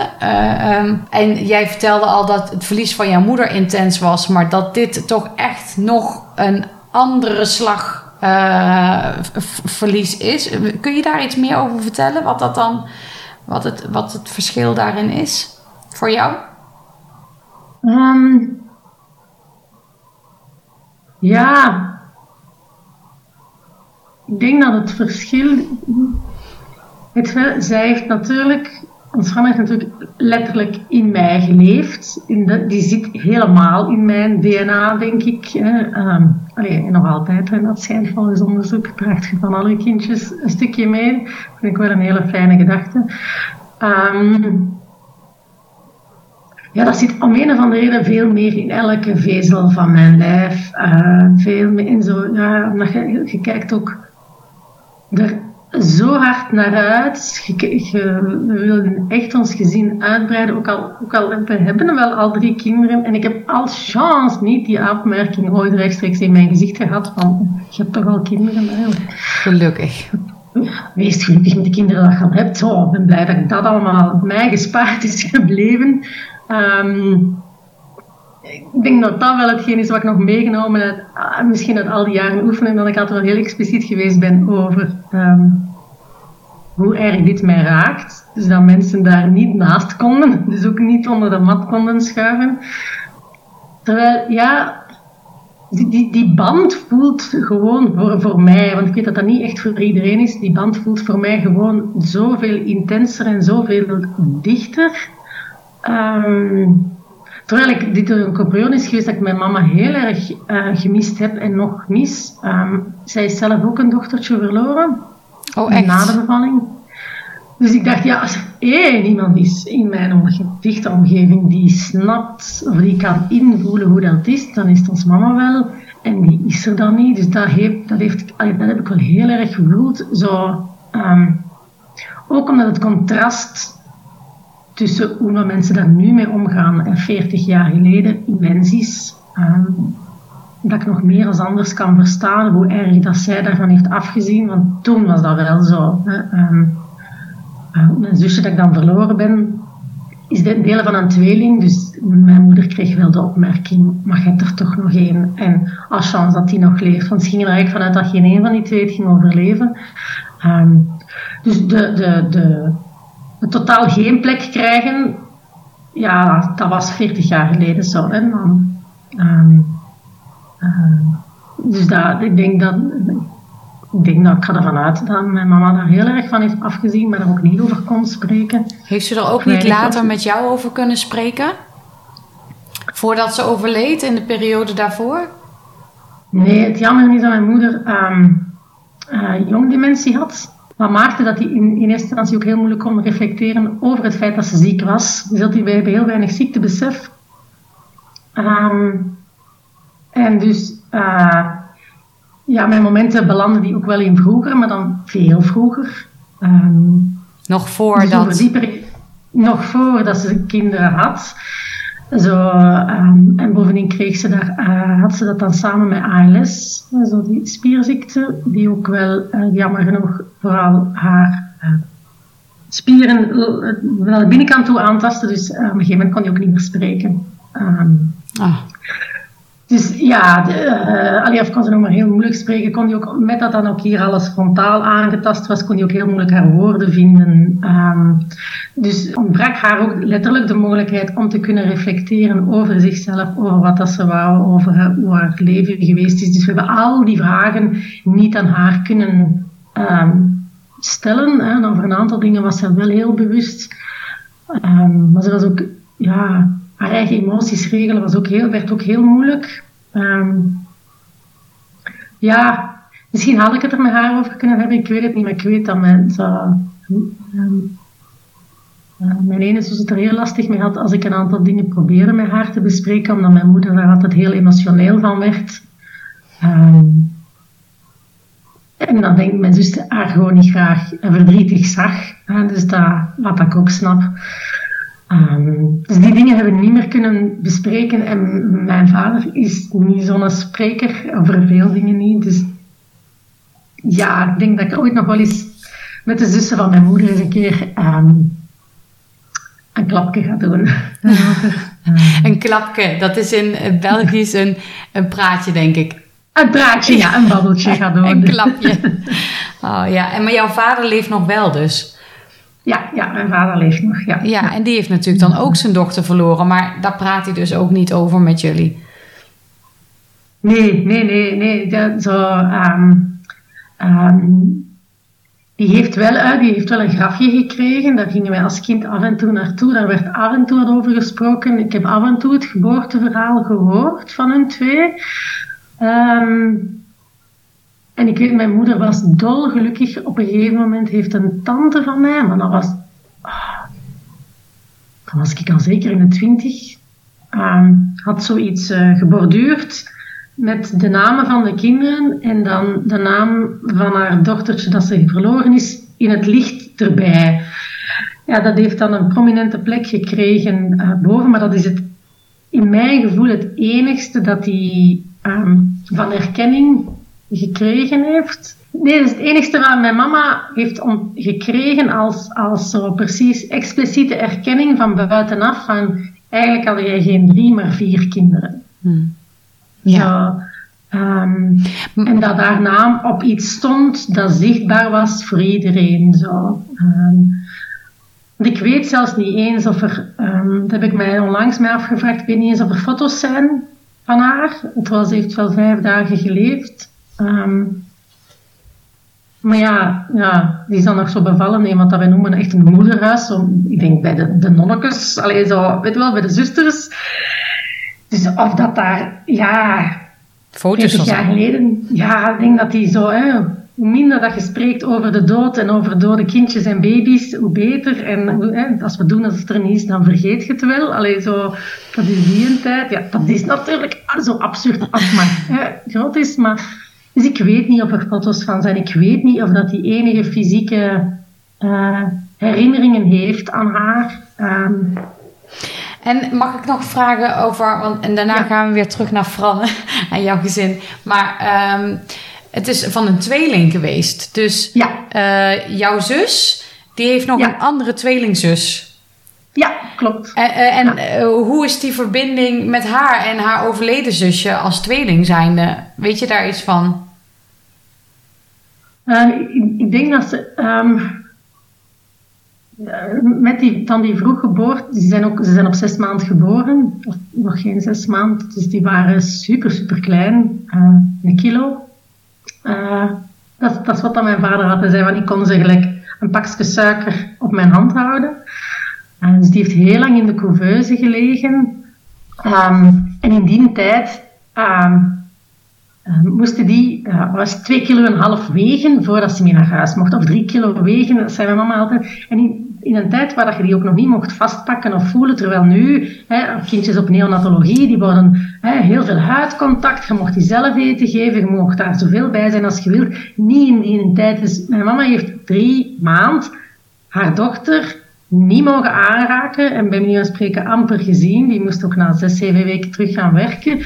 Um, en jij vertelde al dat het verlies van jouw moeder intens was, maar dat dit toch echt nog een andere slag verlies is. Kun je daar iets meer over vertellen? Wat dat dan, wat het, wat het verschil daarin is voor jou? Um, ja, ik denk dat het verschil. Het, zij heeft natuurlijk ons natuurlijk letterlijk in mij geleefd. In die zit helemaal in mijn DNA, denk ik. Um, allee, nog altijd, en dat schijnt volgens onderzoek. Draagt je van alle kindjes een stukje mee. Dat vind ik wel een hele fijne gedachte. Um, ja, dat zit om een of andere reden veel meer in elke vezel van mijn lijf. Uh, veel meer in zo, ja, je, je kijkt ook er zo hard naar uit. we wilden echt ons gezin uitbreiden, ook al, ook al we hebben wel al drie kinderen. En ik heb als chance niet die opmerking ooit rechtstreeks in mijn gezicht gehad van, je hebt toch al kinderen? Gelukkig. Wees gelukkig met de kinderen dat je al hebt. Oh, ik ben blij dat dat allemaal mij gespaard is gebleven. Um, ik denk dat dat wel hetgeen is wat ik nog meegenomen heb, ah, misschien uit al die jaren oefenen, dat ik altijd wel heel expliciet geweest ben over um, hoe erg dit mij raakt. Dus dat mensen daar niet naast konden, dus ook niet onder de mat konden schuiven. Terwijl, ja, die, die, die band voelt gewoon voor, voor mij, want ik weet dat dat niet echt voor iedereen is, die band voelt voor mij gewoon zoveel intenser en zoveel dichter. Um, Terwijl ik dit een compagnon is geweest dat ik mijn mama heel erg uh, gemist heb en nog mis. Um, zij is zelf ook een dochtertje verloren. Oh, echt? Na de bevalling. Dus ik dacht, ja, als er één iemand is in mijn dichte omgeving die snapt of die kan invoelen hoe dat is, dan is het ons mama wel. En die is er dan niet. Dus dat, heeft, dat, heeft, dat heb ik wel heel erg gevoeld. Zo, um, ook omdat het contrast tussen hoe mensen daar nu mee omgaan en 40 jaar geleden immens is. Um, dat ik nog meer als anders kan verstaan hoe erg dat zij daarvan heeft afgezien. Want toen was dat wel zo. Hè. Um, uh, mijn zusje dat ik dan verloren ben, is deel van een tweeling. Dus mijn moeder kreeg wel de opmerking, maar je hebt er toch nog één. En als chance dat die nog leeft. Want ze er eigenlijk vanuit dat geen één van die twee het ging overleven. Um, dus de, de, de, totaal geen plek krijgen, ja, dat was 40 jaar geleden zo. Man. Um, uh, dus dat, ik denk dat ik denk dat ik ga ervan uit dat mijn mama daar heel erg van heeft afgezien, maar er ook niet over kon spreken. Heeft ze er ook niet later met jou over kunnen spreken? Voordat ze overleed in de periode daarvoor? Nee, het jammer is dat mijn moeder um, uh, jongdementie had. Wat maakte dat hij in, in eerste instantie ook heel moeilijk kon reflecteren over het feit dat ze ziek was. Dus dat hij bij heel weinig ziektebesef. Um, en dus, uh, ja, mijn momenten belanden die ook wel in vroeger, maar dan veel vroeger. Um, nog voor dat... Dieper, nog voordat ze kinderen had. Zo, um, en bovendien kreeg ze daar, uh, had ze dat dan samen met ALS, zo die spierziekte, die ook wel, uh, jammer genoeg, vooral haar uh, spieren naar de binnenkant toe aantasten. Dus op een gegeven moment kon hij ook niet meer spreken. Um, ah. Dus ja, de, uh, kon ze nog maar heel moeilijk spreken, kon die ook, met dat dan ook hier alles frontaal aangetast was, kon die ook heel moeilijk haar woorden vinden. Um, dus ontbrak haar ook letterlijk de mogelijkheid om te kunnen reflecteren over zichzelf, over wat dat ze wou, over hoe haar leven geweest is. Dus we hebben al die vragen niet aan haar kunnen um, stellen. Hè. Over een aantal dingen was ze wel heel bewust. Um, maar ze was ook, ja, haar eigen emoties regelen was ook heel, werd ook heel moeilijk. Um, ja, misschien had ik het er met haar over kunnen hebben, ik weet het niet, maar ik weet dat mijn, um, uh, mijn ene zus het er heel lastig mee had als ik een aantal dingen probeerde met haar te bespreken, omdat mijn moeder daar altijd heel emotioneel van werd. En dan denkt mijn zus haar gewoon niet graag verdrietig zag. Dus dat, wat ik ook snap. Um, dus die dingen hebben we niet meer kunnen bespreken. En mijn vader is niet zo'n spreker over veel dingen niet. Dus ja, ik denk dat ik ooit nog wel eens met de zussen van mijn moeder eens een keer um, een klapje ga doen. een klapje, dat is in Belgisch een, een praatje, denk ik. Een praatje, ja, een babbeltje ga doen. Een klapje. Oh ja, en maar jouw vader leeft nog wel dus? Ja, ja, mijn vader leeft nog, ja. Ja, en die heeft natuurlijk dan ook zijn dochter verloren, maar daar praat hij dus ook niet over met jullie. Nee, nee, nee, nee. Dat, zo, um, um, die, heeft wel, uh, die heeft wel een grafje gekregen. Daar gingen wij als kind af en toe naartoe. Daar werd af en toe over gesproken. Ik heb af en toe het geboorteverhaal gehoord van hun twee. Um, en ik weet, mijn moeder was dolgelukkig. Op een gegeven moment heeft een tante van mij, maar dat was... Oh, dan was ik al zeker in de twintig. Um, had zoiets uh, geborduurd met de namen van de kinderen en dan de naam van haar dochtertje dat ze verloren is in het licht erbij. Ja, dat heeft dan een prominente plek gekregen uh, boven, maar dat is het, in mijn gevoel het enigste dat die um, van erkenning gekregen heeft. Nee, dat is het enige wat mijn mama heeft gekregen als, als zo precies expliciete erkenning van buitenaf van eigenlijk had jij geen drie, maar vier kinderen. Hmm. Ja. Zo, um, en dat haar naam op iets stond dat zichtbaar was voor iedereen. Zo. Um, ik weet zelfs niet eens of er, um, dat heb ik mij onlangs mij afgevraagd, ik weet niet eens of er foto's zijn van haar. Het was, heeft wel vijf dagen geleefd. Um, maar ja, ja, die is dan nog zo bevallen in wat dat wij noemen echt een moederhuis. Zo, ik denk bij de, de nonnekes, alleen zo, weet wel, bij de zusters. Dus of dat daar, ja, Foto's jaar geleden, ja, ik denk dat die zo, hè, hoe minder dat je spreekt over de dood en over dode kindjes en baby's, hoe beter. En hè, als we doen alsof het er niet is, dan vergeet je het wel. Allee, zo, dat is die een tijd. Ja, dat is natuurlijk zo absurd als maar hè, groot is, maar dus ik weet niet of er foto's van zijn. Ik weet niet of dat die enige fysieke uh, herinneringen heeft aan haar. Um, en mag ik nog vragen over, want en daarna gaan we weer terug naar Fran en jouw gezin. Maar um, het is van een tweeling geweest. Dus ja. uh, jouw zus, die heeft nog een andere tweelingzus. Ja, klopt. En, uh, en ja. hoe is die verbinding met haar en haar overleden zusje als tweeling zijnde? Weet je daar iets van? Uh, ik, denk dat ze um, met die, van die vroeggeboorte, ze zijn, ook, ze zijn op zes maanden geboren, of nog geen zes maanden, dus die waren super, super klein, uh, een kilo. Dat, dat, is wat dan mijn vader had. Hij zei, want ik kon ze gelijk een pakje suiker op mijn hand houden. Dus die heeft heel lang in de couveuse gelegen. Um, en in die tijd uh, moesten die uh, was twee kilo en half wegen voordat ze mee naar huis mocht. Of drie kilo wegen, dat zei mijn mama altijd. En in, in een tijd waar je die ook nog niet mocht vastpakken of voelen, terwijl nu, hè, kindjes op neonatologie, die worden hè, heel veel huidcontact, je mocht die zelf eten geven, je mocht daar zoveel bij zijn als je wilt. Niet in die tijd. Dus mijn mama heeft drie maand haar dochter niet mogen aanraken en bij manier spreken amper gezien. Die moest ook na zes, zeven weken terug gaan werken.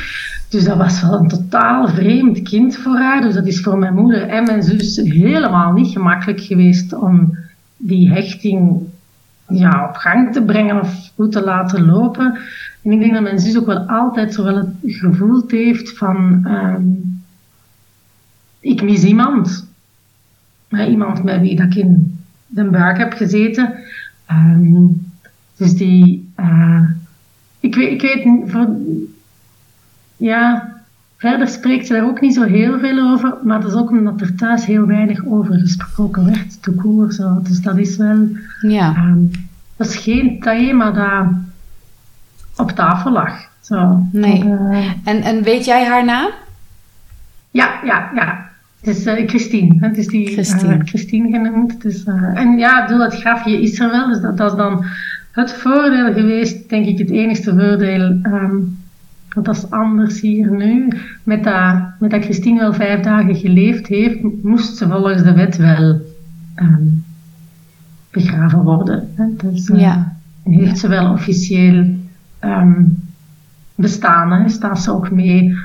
Dus dat was wel een totaal vreemd kind voor haar. Dus dat is voor mijn moeder en mijn zus helemaal niet gemakkelijk geweest om die hechting ja, op gang te brengen of goed te laten lopen. En ik denk dat mijn zus ook wel altijd zo wel het gevoeld heeft van, ehm, ik mis iemand. iemand met wie dat ik in de buik heb gezeten. Ehm, dus die, uh, ik weet, ik weet voor, ja, verder spreekt ze daar ook niet zo heel veel over, maar dat is ook omdat er thuis heel weinig over gesproken werd, te koer zo. Dus dat is wel, ja. Um, dat is geen thema dat op tafel lag. Zo. Nee. Uh, en, en weet jij haar naam? Ja, ja, ja. Het is uh, Christine. Het is die Christine, uh, Christine genoemd. Dus, en ja, bedoel, het grafje is er wel. Dus dat, dat is dan het voordeel geweest, denk ik, het enigste voordeel. Um, want dat is anders hier nu. Met dat, met dat Christine wel vijf dagen geleefd heeft, moest ze volgens de wet wel um, begraven worden. Hè. Dus uh, ja. heeft ze wel officieel um, bestaan. Hè. Staat ze ook mee.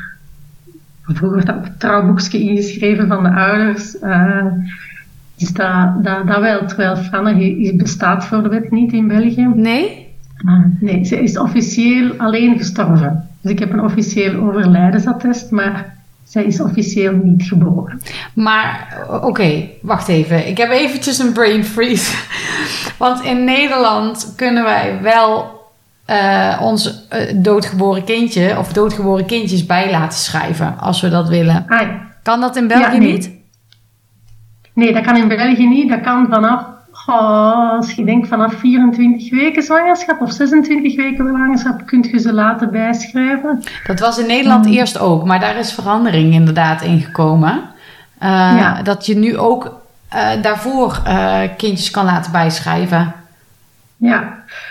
Vroeger werd dat op het trouwboekje ingeschreven van de ouders. Uh, dus dat, dat, dat wel, terwijl Franne bestaat voor de wet niet in België. Nee? Uh, nee, ze is officieel alleen gestorven. Dus ik heb een officieel overlijdensattest, maar zij is officieel niet geboren. Maar oké, wacht even. Ik heb eventjes een brain freeze. Want in Nederland kunnen wij wel uh, ons uh, doodgeboren kindje of doodgeboren kindjes bij laten schrijven als we dat willen. Ah, kan dat in België ja, nee. niet? Nee, dat kan in België niet. Dat kan vanaf, oh, als je denkt vanaf 24 weken zwangerschap of 26 weken zwangerschap, kun je ze laten bijschrijven. Dat was in Nederland Hmm. eerst ook, maar daar is verandering inderdaad ingekomen. Uh, Ja. Dat je nu ook uh, daarvoor uh, kindjes kan laten bijschrijven. Ja.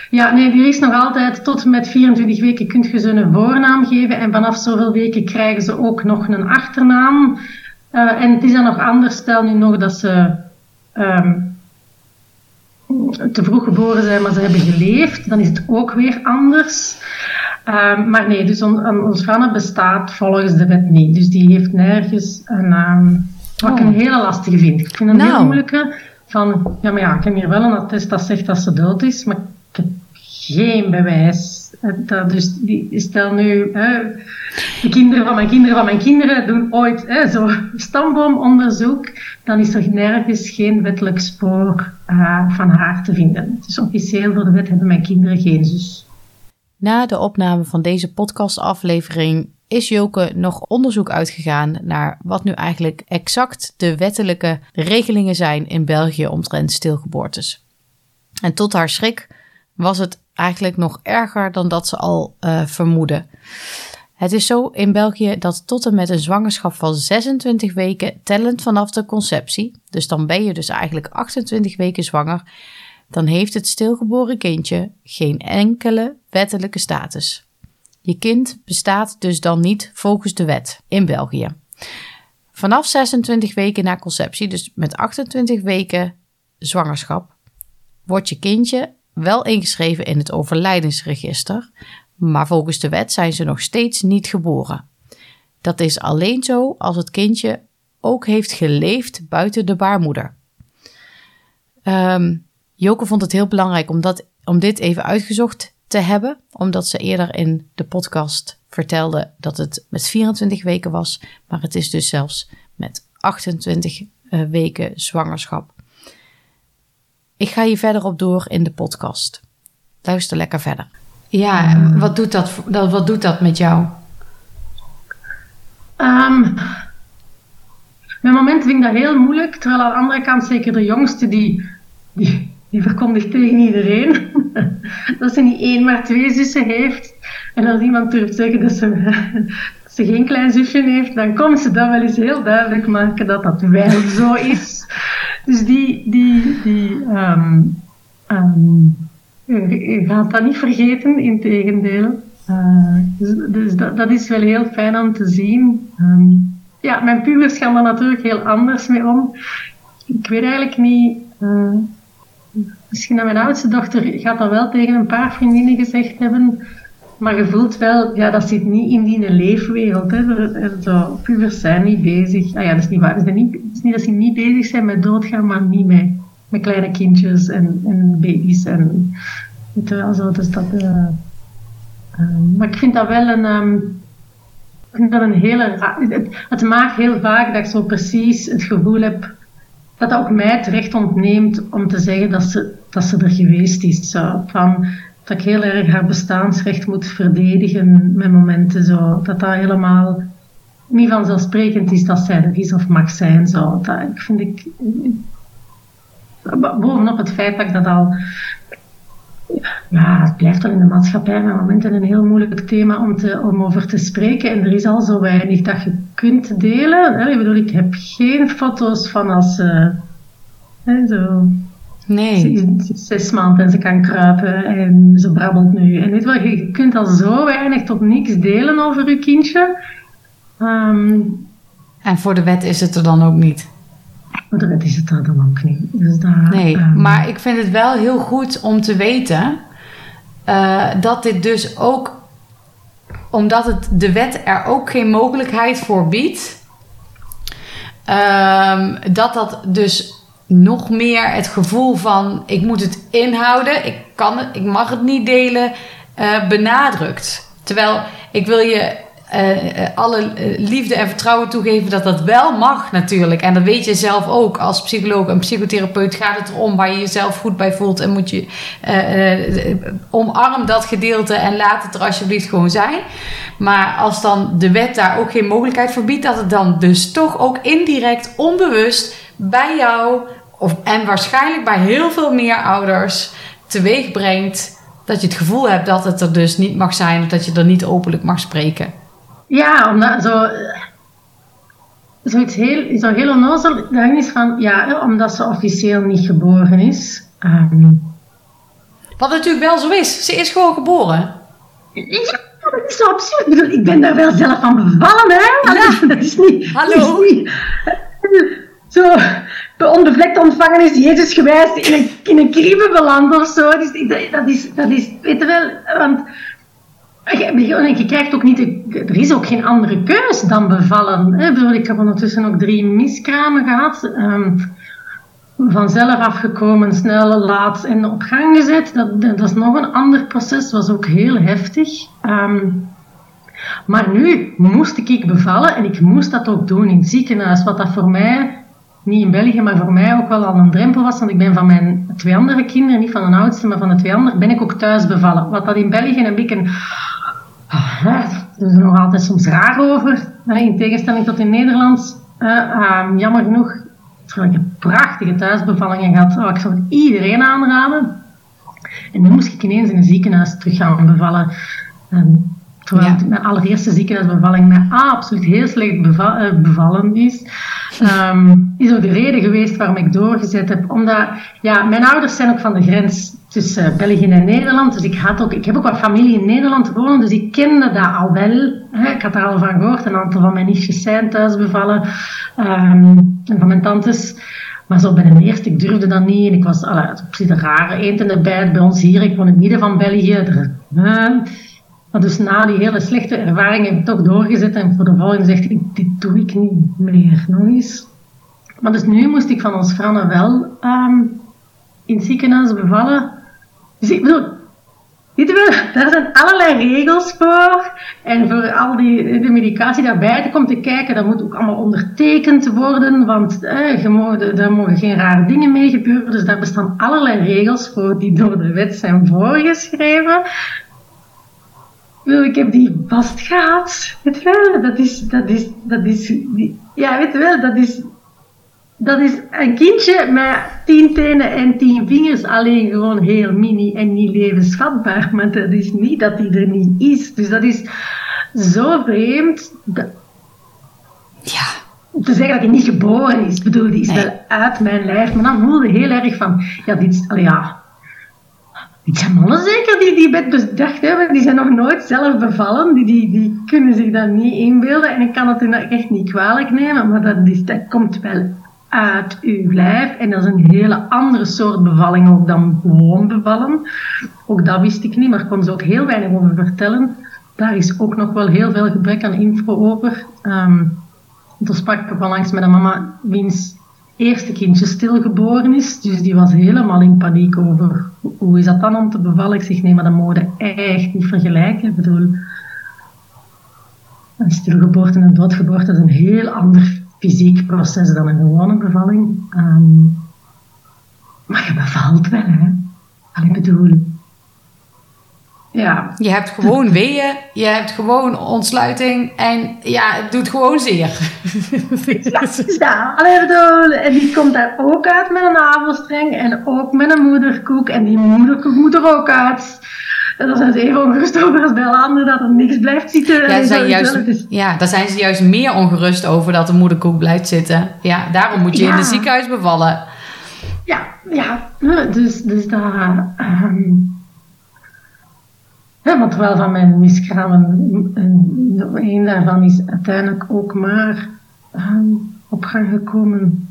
ja, nee, er is nog altijd tot en met 24 weken kun je ze een voornaam geven en vanaf zoveel weken krijgen ze ook nog een achternaam. En het is dan nog anders, stel nu nog dat ze um, te vroeg geboren zijn, maar ze hebben geleefd, dan is het ook weer anders. Um, maar nee, dus on, on, ons Franne bestaat volgens de wet niet. Dus die heeft nergens een naam. Wat oh. ik een hele lastige vind. Ik vind een nou. heel moeilijke. Van, ja, maar ja, ik heb hier wel een attest dat zegt dat ze dood is, maar ik heb geen bewijs. Dat, dus die, stel nu, de kinderen van mijn kinderen van mijn kinderen doen ooit hè, zo stamboomonderzoek, dan is er nergens geen wettelijk spoor uh, van haar te vinden. Dus officieel voor de wet hebben mijn kinderen geen zus. Na de opname van deze podcastaflevering is Joke nog onderzoek uitgegaan naar wat nu eigenlijk exact de wettelijke regelingen zijn in België omtrent stilgeboortes. En tot haar schrik was het eigenlijk nog erger dan dat ze al uh, vermoedde. Het is zo in België dat tot en met een zwangerschap van 26 weken, tellend vanaf de conceptie, dus dan ben je dus eigenlijk 28 weken zwanger, dan heeft het stilgeboren kindje geen enkele wettelijke status. Je kind bestaat dus dan niet volgens de wet in België. Vanaf 26 weken na conceptie, dus met 28 weken zwangerschap, wordt je kindje wel ingeschreven in het overlijdensregister, maar volgens de wet zijn ze nog steeds niet geboren. Dat is alleen zo als het kindje ook heeft geleefd buiten de baarmoeder. Um, Joke vond het heel belangrijk om, dat, om dit even uitgezocht te hebben, omdat ze eerder in de podcast vertelde dat het met 24 weken was, maar het is dus zelfs met 28 uh, weken zwangerschap. Ik ga hier verder op door in de podcast. Luister lekker verder. Ja, wat doet dat, wat doet dat met jou? Um, met momenten vind ik dat heel moeilijk, terwijl aan de andere kant zeker de jongste die, die, die verkondigt tegen iedereen dat ze niet één maar twee zussen heeft. En als iemand durft zeggen dat ze, dat ze geen klein zusje heeft, dan komt ze dat wel eens heel duidelijk maken dat dat wel zo is. Dus die, die, die um, um, je gaat dat niet vergeten, in tegendeel. Uh, dus dus dat, dat, is wel heel fijn om te zien. Um, ja, mijn pubers gaan er natuurlijk heel anders mee om. Ik weet eigenlijk niet... Uh, misschien dat mijn oudste dochter gaat dat wel tegen een paar vriendinnen gezegd hebben... Maar je voelt wel, ja, dat zit niet in die leefwereld. Hè. Zo, pubers zijn niet bezig. Ah ja, dat is niet waar. Het is niet, is niet dat ze niet bezig zijn met doodgaan, maar niet met, met kleine kindjes en, en baby's. En, wel, zo. Dus dat, uh, Ehm, maar ik vind dat wel een, um, ik vind dat een hele, het, het maakt heel vaak dat ik zo precies het gevoel heb dat dat ook mij het recht ontneemt om te zeggen dat ze, dat ze er geweest is. Zo. Van, dat ik heel erg haar bestaansrecht moet verdedigen met momenten zo. Dat dat helemaal niet vanzelfsprekend is dat zij er is of mag zijn. Zo. Dat vind ik, bovenop het feit dat ik dat al ja, het blijft al in de maatschappij met momenten een heel moeilijk thema om, te, om over te spreken. En er is al zo weinig dat je kunt delen. Ik bedoel, ik heb geen foto's van als hè, zo... Nee. Ze is zes maanden en ze kan kruipen en ze brabbelt nu. En weet je, je kunt al zo weinig tot niks delen over je kindje. Ehm, en voor de wet is het er dan ook niet? Voor de wet is het er dan ook niet. Dus daar, nee, ehm, maar ik vind het wel heel goed om te weten uh, dat dit dus ook, omdat het de wet er ook geen mogelijkheid voor biedt, um, dat dat dus nog meer het gevoel van ik moet het inhouden, ik, kan het, ik mag het niet delen, uh, benadrukt. Terwijl ik wil je uh, alle eh, liefde en vertrouwen toegeven dat dat wel mag natuurlijk. En dat weet je zelf ook. Als psycholoog en psychotherapeut gaat het erom waar je jezelf goed bij voelt. En moet je omarm dat gedeelte en laat het er alsjeblieft gewoon zijn. Maar als dan de wet daar ook geen mogelijkheid voor biedt, dat het dan dus toch ook indirect, onbewust bij jou of, en waarschijnlijk bij heel veel meer ouders teweeg brengt dat je het gevoel hebt dat het er dus niet mag zijn of dat je er niet openlijk mag spreken. Ja, omdat zo... Zoiets heel, zo heel onnozel, dat is van, ja, omdat ze officieel niet geboren is. Um, Wat natuurlijk wel zo is. Ze is gewoon geboren. Ja, dat is zo absurd. Ik, bedoel, ik ben daar wel zelf van bevallen, hè. Ja. Dat is niet... Hallo. Dat is niet, zo onbevlekt ontvangen is Jezus gewijs in een, in een kribbe beland of zo. Dus, dat, is, dat is, weet je wel, want je krijgt ook niet, er is ook geen andere keus dan bevallen. Ik heb ondertussen ook drie miskramen gehad. Um, vanzelf afgekomen, snel, laat en op gang gezet. Dat, dat is nog een ander proces, was ook heel heftig. Um, maar nu moest ik bevallen en ik moest dat ook doen in het ziekenhuis. Wat dat voor mij, niet in België, maar voor mij ook wel al een drempel was. Want ik ben van mijn twee andere kinderen, niet van de oudste, maar van de twee anderen, ben ik ook thuis bevallen. Wat dat in België een beetje Ah, daar doen ze nog altijd soms raar over. In tegenstelling tot in Nederland. Uh, jammer genoeg heb ik prachtige thuisbevallingen gehad. Oh, ik zou het iedereen aanraden. En nu moest ik ineens in een ziekenhuis terug gaan bevallen. Um, terwijl ja. mijn allereerste ziekenhuisbevalling mij absoluut heel slecht beva uh, bevallen is. Um, is ook de reden geweest waarom ik doorgezet heb. Omdat, ja, mijn ouders zijn ook van de grens tussen uh, België en Nederland. Dus ik, had ook, ik heb ook wat familie in Nederland wonen, dus ik kende dat al wel. Hè. Ik had er al van gehoord. Een aantal van mijn nichtjes zijn thuis bevallen. Um, en van mijn tantes. Maar zo bij de eerste, ik durfde dat niet. En ik was, allee, een rare eend in de bijt bij ons hier. Ik woon in het midden van België. Er, maar dus na die hele slechte ervaring heb ik toch doorgezet en voor de volgende zegt ik, dit doe ik niet meer, nog eens. Maar dus nu moest ik van ons Franne wel um, in ziekenhuis bevallen. Dus ik bedoel, daar zijn allerlei regels voor. En voor al die de medicatie daarbij te komen te kijken, dat moet ook allemaal ondertekend worden. Want eh, er mogen geen rare dingen mee gebeuren. Dus daar bestaan allerlei regels voor die door de wet zijn voorgeschreven ik heb die vast gehad. Weet je wel, dat is, dat is, dat is, ja, weet je wel, dat is, dat is een kindje met tien tenen en tien vingers, alleen gewoon heel mini en niet levensvatbaar. Maar dat is niet dat die er niet is. Dus dat is zo vreemd. Dat, ja. Om te zeggen dat hij niet geboren is. Ik bedoel, die is wel uit mijn lijf. Maar dan voelde heel erg van, ja, dit is, ja, die zijn mannen zeker die die bed bedacht hebben, die zijn nog nooit zelf bevallen. Die, die, die kunnen zich dat niet inbeelden. En ik kan het hun echt niet kwalijk nemen, maar dat, is, dat komt wel uit uw lijf. En dat is een hele andere soort bevalling ook dan gewoon bevallen. Ook dat wist ik niet, maar ik kon ze ook heel weinig over vertellen. Daar is ook nog wel heel veel gebrek aan info over. Um, toen sprak ik langs met een mama wiens eerste kindje stilgeboren is. Dus die was helemaal in paniek over hoe is dat dan om te bevallen. Ik zeg nee, maar dat mogen echt niet vergelijken. Bedoel, een stilgeboorte en een doodgeboorte is een heel ander fysiek proces dan een gewone bevalling. Ehm, maar je bevalt wel, hè. Ik bedoel... Ja. Je hebt gewoon weeën, je hebt gewoon ontsluiting en ja, het doet gewoon zeer. ja, alleen bedoel, en die komt daar ook uit met een navelstreng en ook met een moederkoek en die moederkoek moet er ook uit. En dan zijn ze even ongerust over als bij anderen dat er niks blijft zitten. Ja, zijn juist, ja, daar zijn ze juist meer ongerust over dat de moederkoek blijft zitten. Ja, daarom moet je in het ziekenhuis bevallen. Ja, ja. Dus, dus daar... Um, want terwijl van mijn miskramen, een daarvan is uiteindelijk ook maar um, op gang gekomen.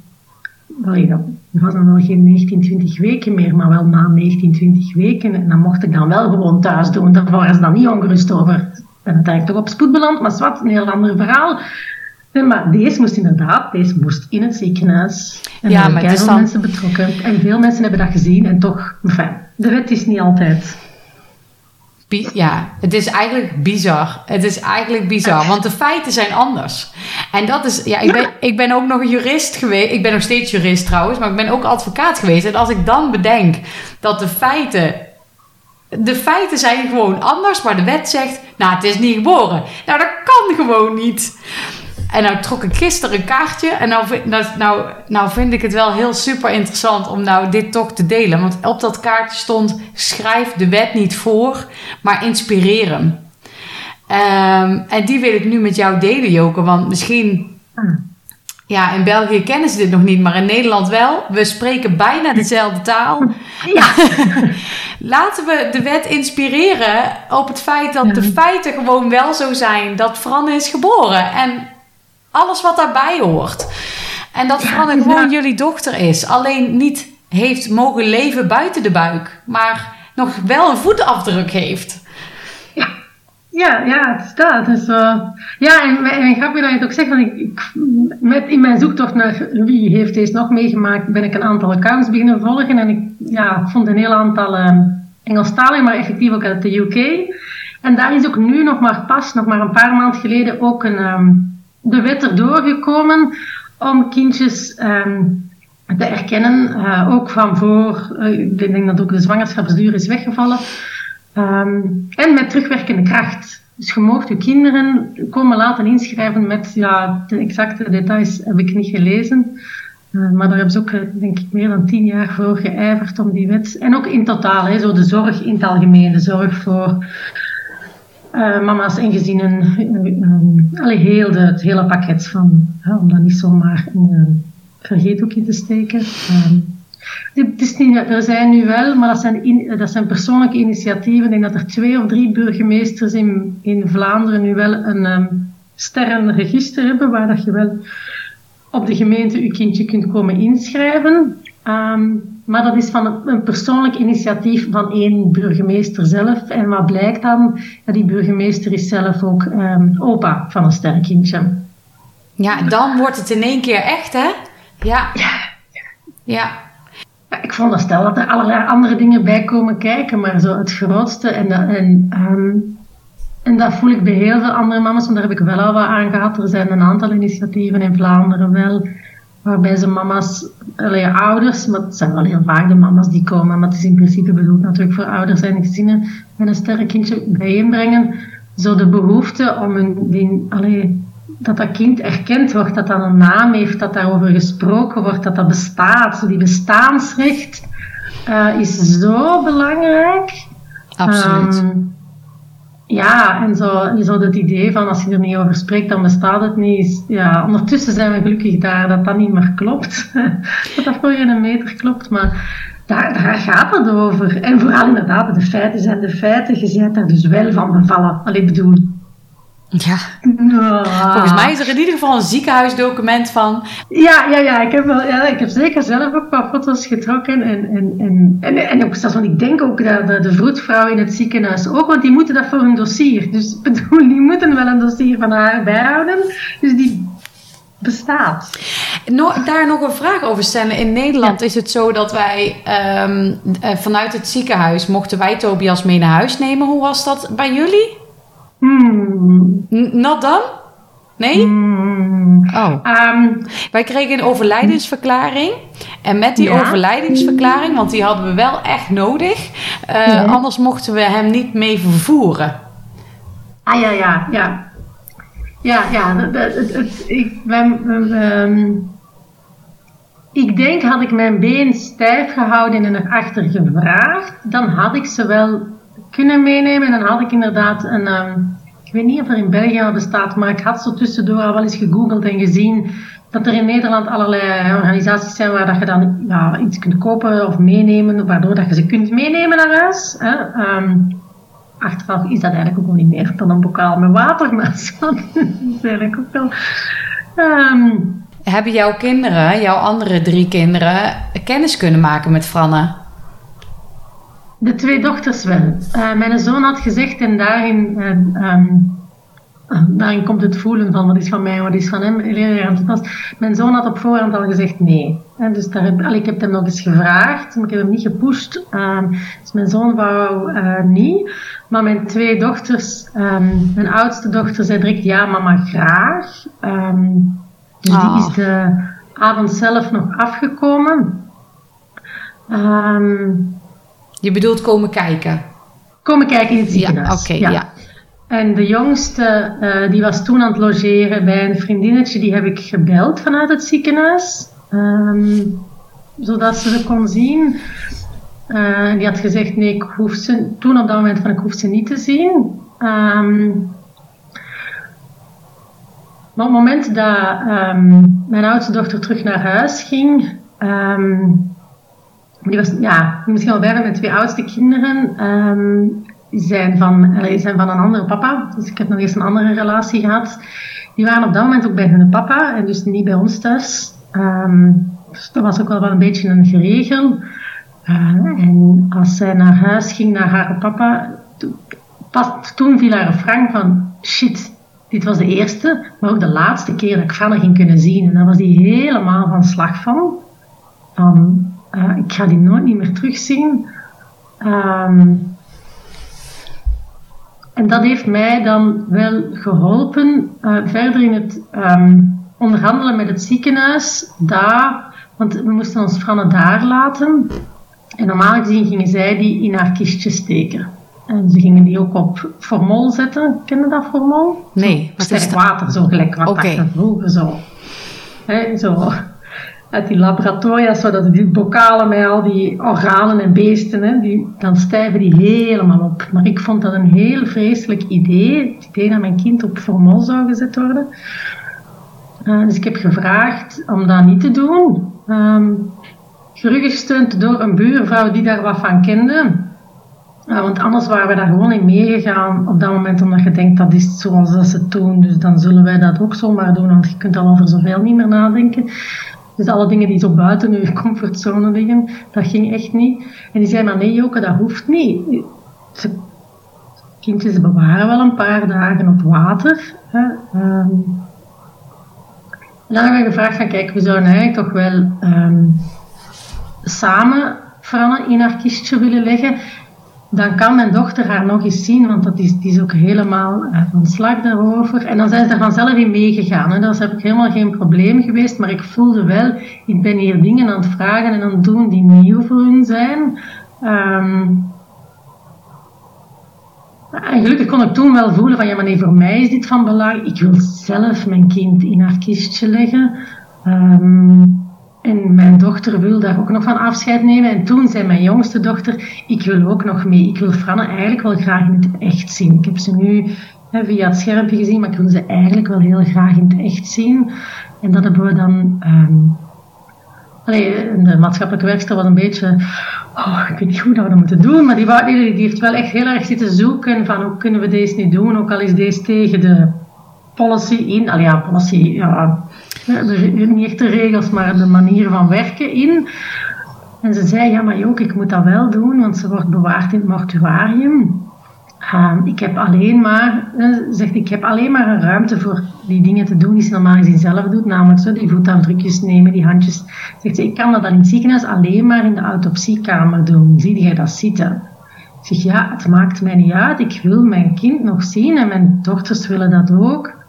Well, dat was dan wel geen 19, 20 weken meer, maar wel na 19, 20 weken. En dan mocht ik dan wel gewoon thuis doen. Daar waren ze dan niet ongerust over. Ik ben uiteindelijk toch op spoed beland, maar wat, een heel ander verhaal. maar deze moest inderdaad, deze moest in het ziekenhuis. En ja, er zijn veel mensen betrokken. En veel mensen hebben dat gezien. En toch, enfin, de wet is niet altijd ja, het is eigenlijk bizar. Het is eigenlijk bizar, want de feiten zijn anders. En dat is, ja, ik ben, ik ben ook nog een jurist geweest. Ik ben nog steeds jurist trouwens, maar ik ben ook advocaat geweest. En als ik dan bedenk dat de feiten. De feiten zijn gewoon anders, maar de wet zegt, nou, het is niet geboren. Nou, dat kan gewoon niet. En nou trok ik gisteren een kaartje. En nou, nou, nou, nou vind ik het wel heel super interessant om nou dit toch te delen. Want op dat kaartje stond: schrijf de wet niet voor, maar inspireer hem. Ehm, en die wil ik nu met jou delen, Joke. Want misschien. Ja, in België kennen ze dit nog niet, maar in Nederland wel. We spreken bijna dezelfde taal. Ja. Laten we de wet inspireren op het feit dat de feiten gewoon wel zo zijn dat Fran is geboren. En alles wat daarbij hoort. En dat Fran gewoon jullie dochter is. Alleen niet heeft mogen leven buiten de buik. Maar nog wel een voetafdruk heeft. Ja, ja, ja het staat. Dus, uh, ja, en, en grappig dat je het ook zegt. Want ik, met, in mijn zoektocht naar wie heeft deze nog meegemaakt, ben ik een aantal accounts beginnen volgen. En ik ja, vond een heel aantal uh, Engelstaligen, maar effectief ook uit de UK. En daar is ook nu nog maar pas, nog maar een paar maanden geleden, ook een... Um, de wet erdoor gekomen om kindjes um, te erkennen, uh, ook van voor, uh, ik denk dat ook de zwangerschapsduur is weggevallen, um, en met terugwerkende kracht. Dus je mocht je kinderen komen laten inschrijven met, ja, de exacte details heb ik niet gelezen. Uh, maar daar hebben ze ook, denk ik, meer dan tien jaar voor geijverd om die wet. En ook in totaal, hè, zo de zorg in het algemeen, de zorg voor uh, mama's en gezinnen, allee, heel de, het hele pakket van, om dat niet zomaar in een vergeethoekje te steken. het is niet, er zijn nu wel, maar dat zijn, dat zijn persoonlijke initiatieven. Ik denk dat er twee of drie burgemeesters in, in Vlaanderen nu wel een um, sterrenregister hebben, waar dat je wel op de gemeente je kindje kunt komen inschrijven. Um, maar dat is van een persoonlijk initiatief van één burgemeester zelf. En wat blijkt dan? Ja, die burgemeester is zelf ook um, opa van een sterkindje. Ja, dan wordt het in één keer echt, hè? Ja. Ja. ja. Ik vond dat stel dat er allerlei andere dingen bij komen kijken, maar zo het grootste en, en, um, en dat voel ik bij heel veel andere mama's, want daar heb ik wel al wat aan gehad. Er zijn een aantal initiatieven in Vlaanderen wel waarbij ze mama's, allee, ouders, maar het zijn wel heel vaak de mama's die komen, maar het is in principe bedoeld natuurlijk voor ouders en gezinnen met een sterk kindje bijeenbrengen, zo de behoefte om een, die, allee, dat dat kind erkend wordt, dat dat een naam heeft, dat daarover gesproken wordt, dat dat bestaat. Zo die bestaansrecht uh, is zo belangrijk. Absoluut. Um, ja, en zo, zo het idee van als je er niet over spreekt, dan bestaat het niet. Ja, ondertussen zijn we gelukkig daar dat dat niet meer klopt. dat dat voor een meter klopt, maar daar, daar gaat het over. En vooral inderdaad, de feiten zijn de feiten. Je bent daar dus wel van bevallen. Alleen bedoel, ja. Volgens mij is er in ieder geval een ziekenhuisdocument van. Ja, ja, ja. Ik heb, wel, ja, ik heb zeker zelf ook wat foto's getrokken. En, en, en, en, en ook zelfs, want ik denk ook dat de, de vroedvrouw in het ziekenhuis ook, want die moeten dat voor hun dossier. Dus bedoel, die moeten wel een dossier van haar bijhouden. Dus die bestaat. daar nog een vraag over stellen. In Nederland is het zo dat wij ehm, eh, vanuit het ziekenhuis mochten wij Tobias mee naar huis nemen. Hoe was dat bij jullie? Hmm. Not dan? Nee? Hmm. Oh. Ehm, Wij kregen een overlijdensverklaring. En met die Ja. overlijdensverklaring, want die hadden we wel echt nodig. eh, Ja. Anders mochten we hem niet mee vervoeren. ah ja, ja, ja. Ja, ja. dat- dat- ik, we- ehm, ik denk, had ik mijn been stijf gehouden en naar achter gevraagd, dan had ik ze wel kunnen meenemen. En dan had ik inderdaad een... ehm, ik weet niet of er in België al bestaat, maar ik had zo tussendoor al wel eens gegoogeld en gezien dat er in Nederland allerlei organisaties zijn waar dat je dan ja, iets kunt kopen of meenemen, waardoor dat je ze kunt meenemen naar huis. Hè. Ehm, achteraf is dat eigenlijk ook wel niet meer dan een bokaal met water, maar dat is eigenlijk ook wel... Ehm, Hebben jouw kinderen, jouw andere drie kinderen, kennis kunnen maken met Franne? De twee dochters wel. Eh, mijn zoon had gezegd, en daarin, eh, ehm, eh, daarin komt het voelen van wat is van mij wat is van hem. Mijn zoon had op voorhand al gezegd nee. En dus daar heb, ik heb hem nog eens gevraagd, maar ik heb hem niet gepusht. Ehm, dus mijn zoon wou eh, niet. Maar mijn twee dochters, ehm, mijn oudste dochter zei direct ja, mama, graag. Dus Ah. die is de avond zelf nog afgekomen. Ehm, Je bedoelt komen kijken? komen kijken in het Ja, ziekenhuis. oké, ja. En de jongste, eh, die was toen aan het logeren bij een vriendinnetje, die heb ik gebeld vanuit het ziekenhuis. ehm, zodat ze ze kon zien. Eh, die had gezegd, nee, ik hoef ze, toen op dat moment van ik hoef ze niet te zien. Ehm, maar op het moment dat ehm, mijn oudste dochter terug naar huis ging, die was, ja, misschien wel bijna mijn twee oudste kinderen, ehm, zijn, van, zijn van een andere papa. Dus ik heb nog eens een andere relatie gehad. Die waren op dat moment ook bij hun papa en dus niet bij ons thuis. Ehm, dus dat was ook wel wel een beetje een geregel. Eh, en als zij naar huis ging, naar haar papa, to- toen viel haar frank van shit, dit was de eerste, maar ook de laatste keer dat ik Vanne ging kunnen zien. En daar was die helemaal van slag van. Van, eh, ik ga die nooit niet meer terugzien. Ehm, en dat heeft mij dan wel geholpen eh, verder in het ehm, onderhandelen met het ziekenhuis. Daar, want we moesten ons Franne daar laten. En normaal gezien gingen zij die in haar kistje steken. En ze gingen die ook op formol zetten. Ken je dat formol? Nee, wat is Sterk dat? water, zo gelijk wat je vroeger zo. Hè, zo uit die laboratoria, zo dat die bokalen met al die organen en beesten, hè, die, dan stijven die helemaal op. Maar ik vond dat een heel vreselijk idee. Het idee dat mijn kind op formol zou gezet worden. Eh, dus ik heb gevraagd om dat niet te doen. Gerugsteund door een buurvrouw die daar wat van kende. Ja, want anders waren we daar gewoon in meegegaan op dat moment, omdat je denkt dat is zoals dat ze het doen, dus dan zullen wij dat ook zomaar doen, want je kunt al over zoveel niet meer nadenken. Dus alle dingen die zo buiten je comfortzone liggen, dat ging echt niet. En die zei, maar nee Joke, dat hoeft niet. Kindjes bewaren wel een paar dagen op water. Hè. Ehm, en dan hebben we gevraagd, van, kijk, we zouden eigenlijk toch wel ehm, samen Franne in haar kistje willen leggen dan kan mijn dochter haar nog eens zien, want dat is, die is ook helemaal eh, van slag daarover. En dan zijn ze er vanzelf in meegegaan. Dat is heb ik helemaal geen probleem geweest, maar ik voelde wel, ik ben hier dingen aan het vragen en aan het doen die nieuw voor hun zijn. Ehm, en gelukkig kon ik toen wel voelen van, ja maar nee, voor mij is dit van belang. Ik wil zelf mijn kind in haar kistje leggen. Ehm, en mijn dochter wil daar ook nog van afscheid nemen. En toen zei mijn jongste dochter, ik wil ook nog mee. Ik wil Franne eigenlijk wel graag in het echt zien. Ik heb ze nu via het schermpje gezien, maar ik wil ze eigenlijk wel heel graag in het echt zien. En dat hebben we dan... allee, de maatschappelijke werkster was een beetje... Oh, ik weet niet hoe dat we dat moeten doen. Maar die, wou- die, die heeft wel echt heel erg zitten zoeken van hoe kunnen we deze niet doen. Ook al is deze tegen de policy in. Allee, ja, policy... Ja, niet echt de regels, maar de manier van werken in. En ze zei, ja, maar Joke, ik moet dat wel doen, want ze wordt bewaard in het mortuarium. Ehm, ik heb alleen maar, uh, zegt ik heb alleen maar een ruimte voor die dingen te doen die ze normaal gezien zelf doet, namelijk zo die voetafdrukjes nemen, die handjes. Zegt ze, ik kan dat dan in het ziekenhuis alleen maar in de autopsiekamer doen. Zie jij dat zitten? Ik zeg, ja, het maakt mij niet uit. Ik wil mijn kind nog zien en mijn dochters willen dat ook.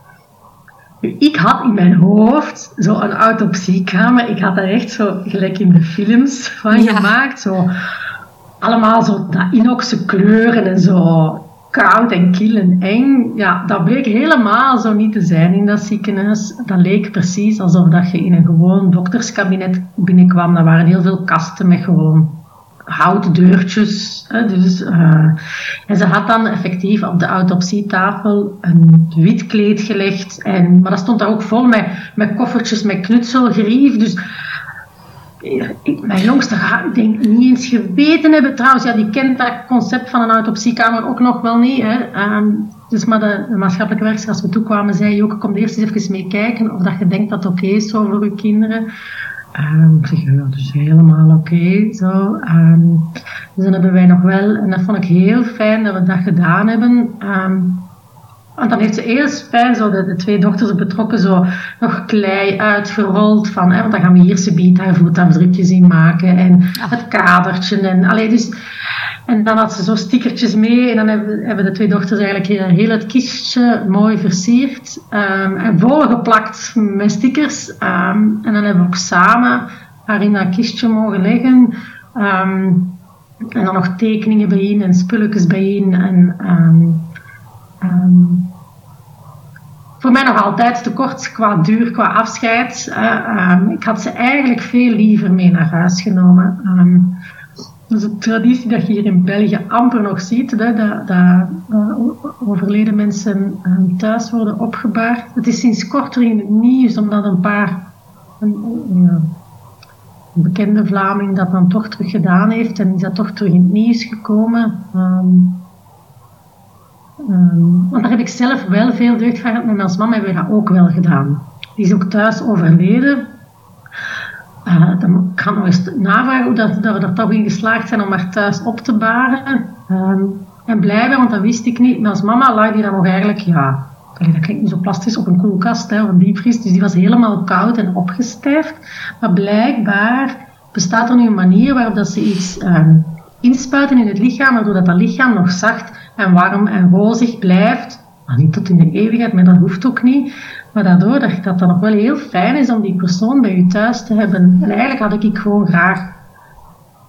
Ik had in mijn hoofd zo'n autopsiekamer. Ik had er echt zo, gelijk in de films van gemaakt. Zo, allemaal zo dat inoxe kleuren en zo koud en kil en eng. Ja, dat bleek helemaal zo niet te zijn in dat ziekenhuis. Dat leek precies alsof dat je in een gewoon dokterskabinet binnenkwam. Daar waren heel veel kasten met gewoon houten deurtjes. Hè, dus, uh, en ze had dan effectief op de autopsietafel een wit kleed gelegd. En, maar dat stond daar ook vol met, met koffertjes met knutselgerief. Dus ik, mijn jongste gaat, denk niet eens geweten hebben. Trouwens, ja, die kent dat concept van een autopsiekamer ook nog wel niet. Hè. Um, dus maar de, de, maatschappelijke werkster, als we toekwamen, zei ook, kom eerst eens even mee kijken of dat je denkt dat het oké is zo voor je kinderen. Um, ik zeg, ja, dat is helemaal oké. Okay, zo. Um, dus dan hebben wij nog wel, en dat vond ik heel fijn dat we dat gedaan hebben. Um, want dan heeft ze eerst fijn zo de, de, twee dochters betrokken zo nog klei uitgerold van, hè, want dan gaan we hier ze haar voetafdrukjes in maken en het kadertje en allee, dus en dan had ze zo stickertjes mee en dan hebben, de twee dochters eigenlijk heel, het kistje mooi versierd um, en volgeplakt met stickers. Um, en dan hebben we ook samen haar in dat kistje mogen leggen. Um, en dan nog tekeningen bijeen en spulletjes bijeen. En, voor mij nog altijd te kort qua duur, qua afscheid. Ik had ze eigenlijk veel liever mee naar huis genomen. Is een traditie dat je hier in België amper nog ziet, hè, dat, dat, overleden mensen uh, thuis worden opgebaard. Het is sinds kort in het nieuws, omdat een paar, een, bekende Vlaming dat dan toch terug gedaan heeft en is dat toch terug in het nieuws gekomen. Um, want daar heb ik zelf wel veel deugd van gehad, en als mama hebben we dat ook wel gedaan. Die is ook thuis overleden. Uh, dan kan nog eens navragen hoe dat, dat we er toch in geslaagd zijn om haar thuis op te baren. Um, en blijven, want dat wist ik niet. Maar als mama lag die dan nog eigenlijk, ja, dat klinkt niet zo plastisch, op een koelkast hè, of een diepvries. Dus die was helemaal koud en opgestijfd. Maar blijkbaar bestaat er nu een manier waarop dat ze iets um, inspuiten in het lichaam, waardoor dat, dat lichaam nog zacht en warm en rozig blijft. Maar niet tot in de eeuwigheid, maar dat hoeft ook niet. Maar daardoor dat, dat dan nog wel heel fijn is om die persoon bij je thuis te hebben. En eigenlijk had ik gewoon graag.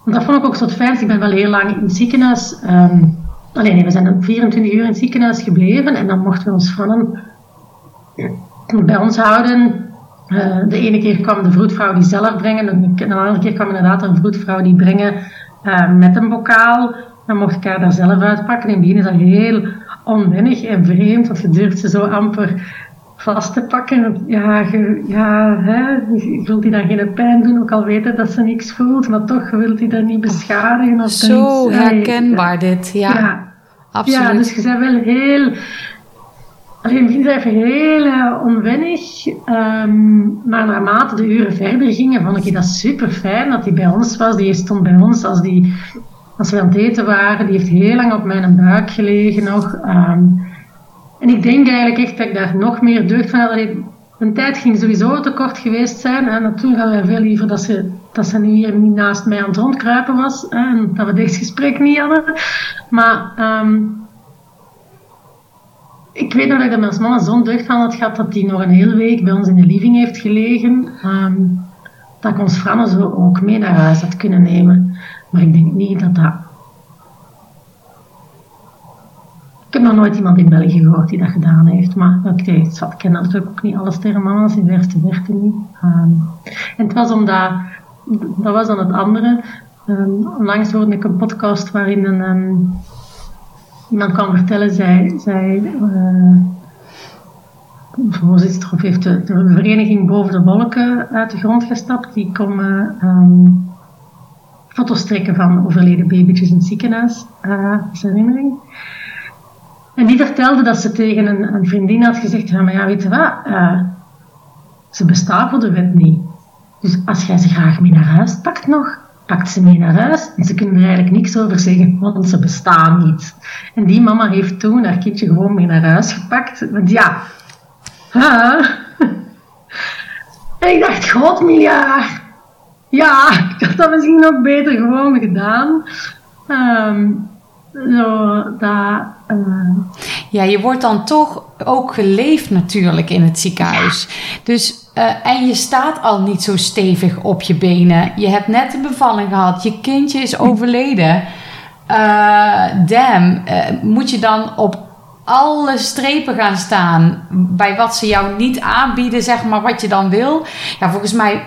Want dat vond ik ook zo fijn. Ik ben wel heel lang in het ziekenhuis. Um, alleen nee, we zijn 24 uur in het ziekenhuis gebleven. En dan mochten we ons vannen bij ons houden. Uh, de ene keer kwam de vroedvrouw die zelf brengen. En de andere keer kwam inderdaad een vroedvrouw die brengen uh, met een bokaal. Dan mocht ik haar daar zelf uitpakken. In het begin is dat heel onwennig en vreemd. Want je durft ze zo amper vast te pakken. Ja, je, ja hè, je wilt die dan geen pijn doen, ook al weten dat ze niks voelt, maar toch wilt hij dat niet beschadigen. Of Zo herkenbaar dit, ja. ja. Absoluut. Ja, dus je bent wel heel... Ik vind het even heel uh, onwennig. Um, maar naarmate de uren verder gingen, vond ik dat super fijn dat hij bij ons was. Die stond bij ons als, die, als we aan het eten waren. Die heeft heel lang op mijn buik gelegen nog. Um, en ik denk eigenlijk echt dat ik daar nog meer deugd van had. Een tijd ging sowieso te kort geweest zijn. En natuurlijk hadden wij veel liever dat ze, dat ze nu hier niet naast mij aan het rondkruipen was. En dat we deze gesprek niet hadden. Maar um, ik weet nog dat ik er als mama zo'n deugd van had gehad dat die nog een hele week bij ons in de living heeft gelegen. Um, dat ik ons Franne zo ook mee naar huis had kunnen nemen. Maar ik denk niet dat dat Ik heb nog nooit iemand in België gehoord die dat gedaan heeft. Maar oké, okay, ik ken natuurlijk ook niet alle sterrenmama's, in de eerste verte niet. Um, en het was omdat, dat was dan het andere. Um, onlangs hoorde ik een podcast waarin een, um, iemand kwam vertellen, zij, zij uh, voorzitter of heeft de, vereniging Boven de Wolken uit de grond gestapt. Die komen um, foto's trekken van overleden babytjes in het ziekenhuis, uh, herinnering. En die vertelde dat ze tegen een, een vriendin had gezegd, ja, maar ja, weet je wat, uh, ze bestaat voor de wet niet. Dus als jij ze graag mee naar huis pakt nog, pakt ze mee naar huis en ze kunnen er eigenlijk niks over zeggen, want ze bestaan niet. En die mama heeft toen haar kindje gewoon mee naar huis gepakt. Want ja, ik dacht, god miljard. Ja, ik had dat misschien ook beter gewoon gedaan. Um, zo, dat, uh... Ja, je wordt dan toch ook geleefd natuurlijk in het ziekenhuis. Dus, uh, en je staat al niet zo stevig op je benen. Je hebt net een bevalling gehad. Je kindje is overleden. Uh, damn, moet je dan op alle strepen gaan staan bij wat ze jou niet aanbieden, zeg maar, wat je dan wil. Ja, volgens mij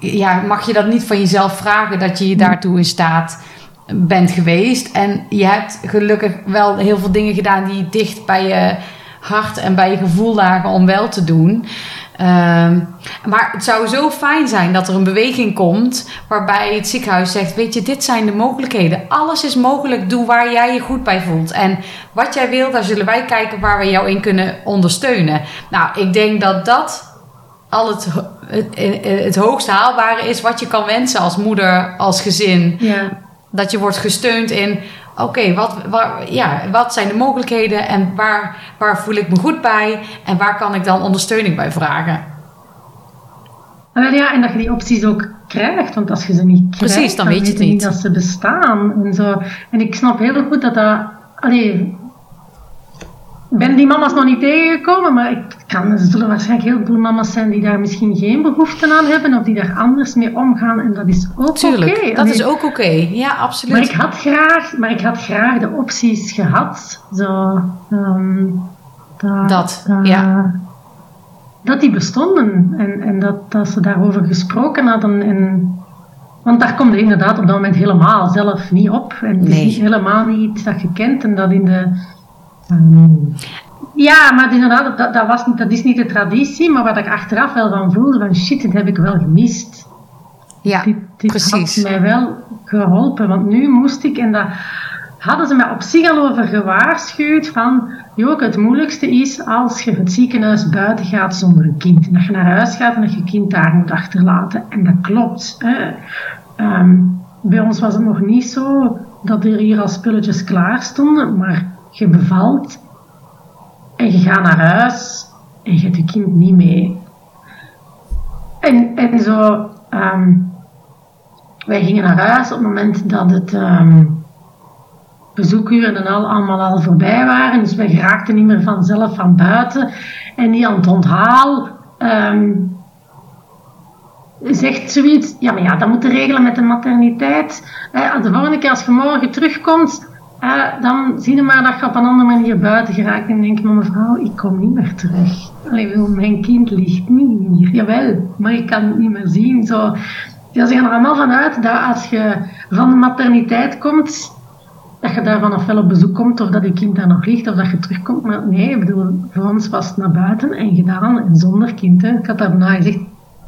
ja, mag je dat niet van jezelf vragen dat je je daartoe in staat bent geweest. En je hebt gelukkig wel heel veel dingen gedaan die dicht bij je hart en bij je gevoel lagen om wel te doen. Ehm, maar het zou zo fijn zijn dat er een beweging komt waarbij het ziekenhuis zegt: Weet je, dit zijn de mogelijkheden. Alles is mogelijk. Doe waar jij je goed bij voelt. En wat jij wilt, daar zullen wij kijken waar we jou in kunnen ondersteunen. Nou, ik denk dat dat al het, het, het hoogst haalbare is wat je kan wensen als moeder, als gezin. Ja. Dat je wordt gesteund in oké, wat, ja, wat zijn de mogelijkheden en waar, waar voel ik me goed bij en waar kan ik dan ondersteuning bij vragen? ja, en dat je die opties ook krijgt, want als je ze niet krijgt, Precies, dan, weet je niet. dat ze bestaan. En, zo. en ik snap heel goed dat dat... Allee, ben die mama's nog niet tegengekomen, maar ik kan, er zullen waarschijnlijk heel veel mama's zijn die daar misschien geen behoefte aan hebben of die daar anders mee omgaan en dat is ook oké. Okay. dat is ook oké. Ja, absoluut. Maar ik had graag, maar ik had graag de opties gehad. Zo, um, dat, dat ja. Dat die bestonden en, en dat, dat ze daarover gesproken hadden en want daar komt inderdaad op dat moment helemaal zelf niet op. En het is helemaal niet dat je kent. En dat in de ja, maar inderdaad, dat, dat, was niet, dat is niet de traditie, maar wat ik achteraf wel van voelde, van shit, dit heb ik wel gemist. Ja, dit, dit precies. had mij wel geholpen, want nu moest ik, en daar hadden ze mij op zich al over gewaarschuwd, van, Joke, het moeilijkste is als je het ziekenhuis buiten gaat zonder een kind. En dat je naar huis gaat en dat je kind daar moet achterlaten. En dat klopt. Hè. Ehm, bij ons was het nog niet zo dat er hier al spulletjes klaar stonden, maar je bevalt en je gaat naar huis en je hebt je kind niet mee. En, en zo, um, wij gingen naar huis op het moment dat het um, bezoekuren en al allemaal al voorbij waren. Dus wij raakten niet meer vanzelf van buiten. En die aan het onthaal um, zegt zoiets, ja maar ja, dat moet regelen met de materniteit. De volgende keer als je morgen terugkomt, uh, dan zie je maar dat je op een andere manier buiten geraakt en denk je, maar mevrouw, ik kom niet meer terug. Allee, mijn kind ligt niet hier. Jawel, maar ik kan het niet meer zien. Zo. Ja, ze gaan er allemaal vanuit dat als je van de materniteit komt, dat je daar vanaf wel op bezoek komt of dat je kind daar nog ligt of dat je terugkomt. Maar nee, ik bedoel, voor ons was het naar buiten en gedaan en zonder kind. Ik had daarna gezegd,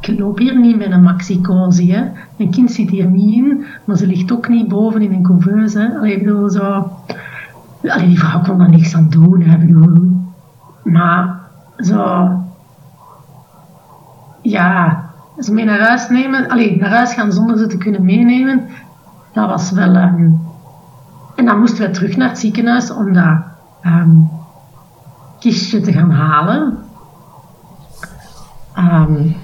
ik loop hier niet met een maxi-cozy. Hè. Mijn kind zit hier niet in, maar ze ligt ook niet boven in een couveuse. Allee, ik bedoel, zo... Allee, die vrouw kon daar niks aan doen, hè, bedoel. Maar, zo... Ja, ze mee naar huis nemen... Allee, naar huis gaan zonder ze te kunnen meenemen, dat was wel... Um, en dan moesten we terug naar het ziekenhuis om dat um, kistje te gaan halen. Um,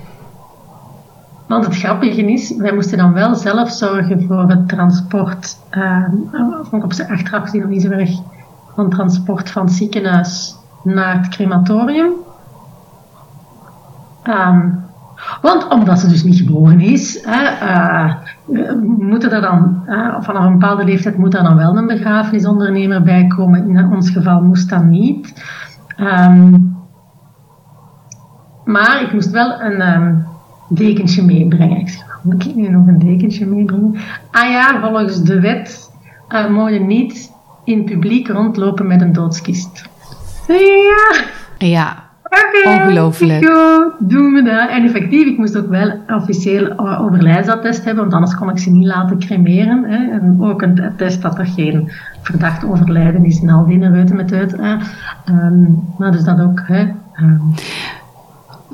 want het grappige is, wij moesten dan wel zelf zorgen voor het transport. Uh, ik op zijn achteraf gezien nog niet zo erg. Van transport van het ziekenhuis naar het crematorium. Um, want omdat ze dus niet geboren is, hè, uh, moeten er dan, uh, vanaf een bepaalde leeftijd moet er dan wel een begrafenisondernemer bij komen. In ons geval moest dat niet. Um, maar ik moest wel een, um, dekentje meebrengen. Ik zeg, moet ik nu nog een dekentje meebrengen? Ah ja, volgens de wet uh, mogen je niet in publiek rondlopen met een doodskist. Ja. Ja. Okay, Ongelooflijk. doen we dat. En effectief, ik moest ook wel officieel uh, overlijdensattest hebben, want anders kon ik ze niet laten cremeren. Hè. En ook een attest dat er geen verdacht overlijden is en al die reuten met uit. Hè. Um, maar dus dat ook. Hè. Um,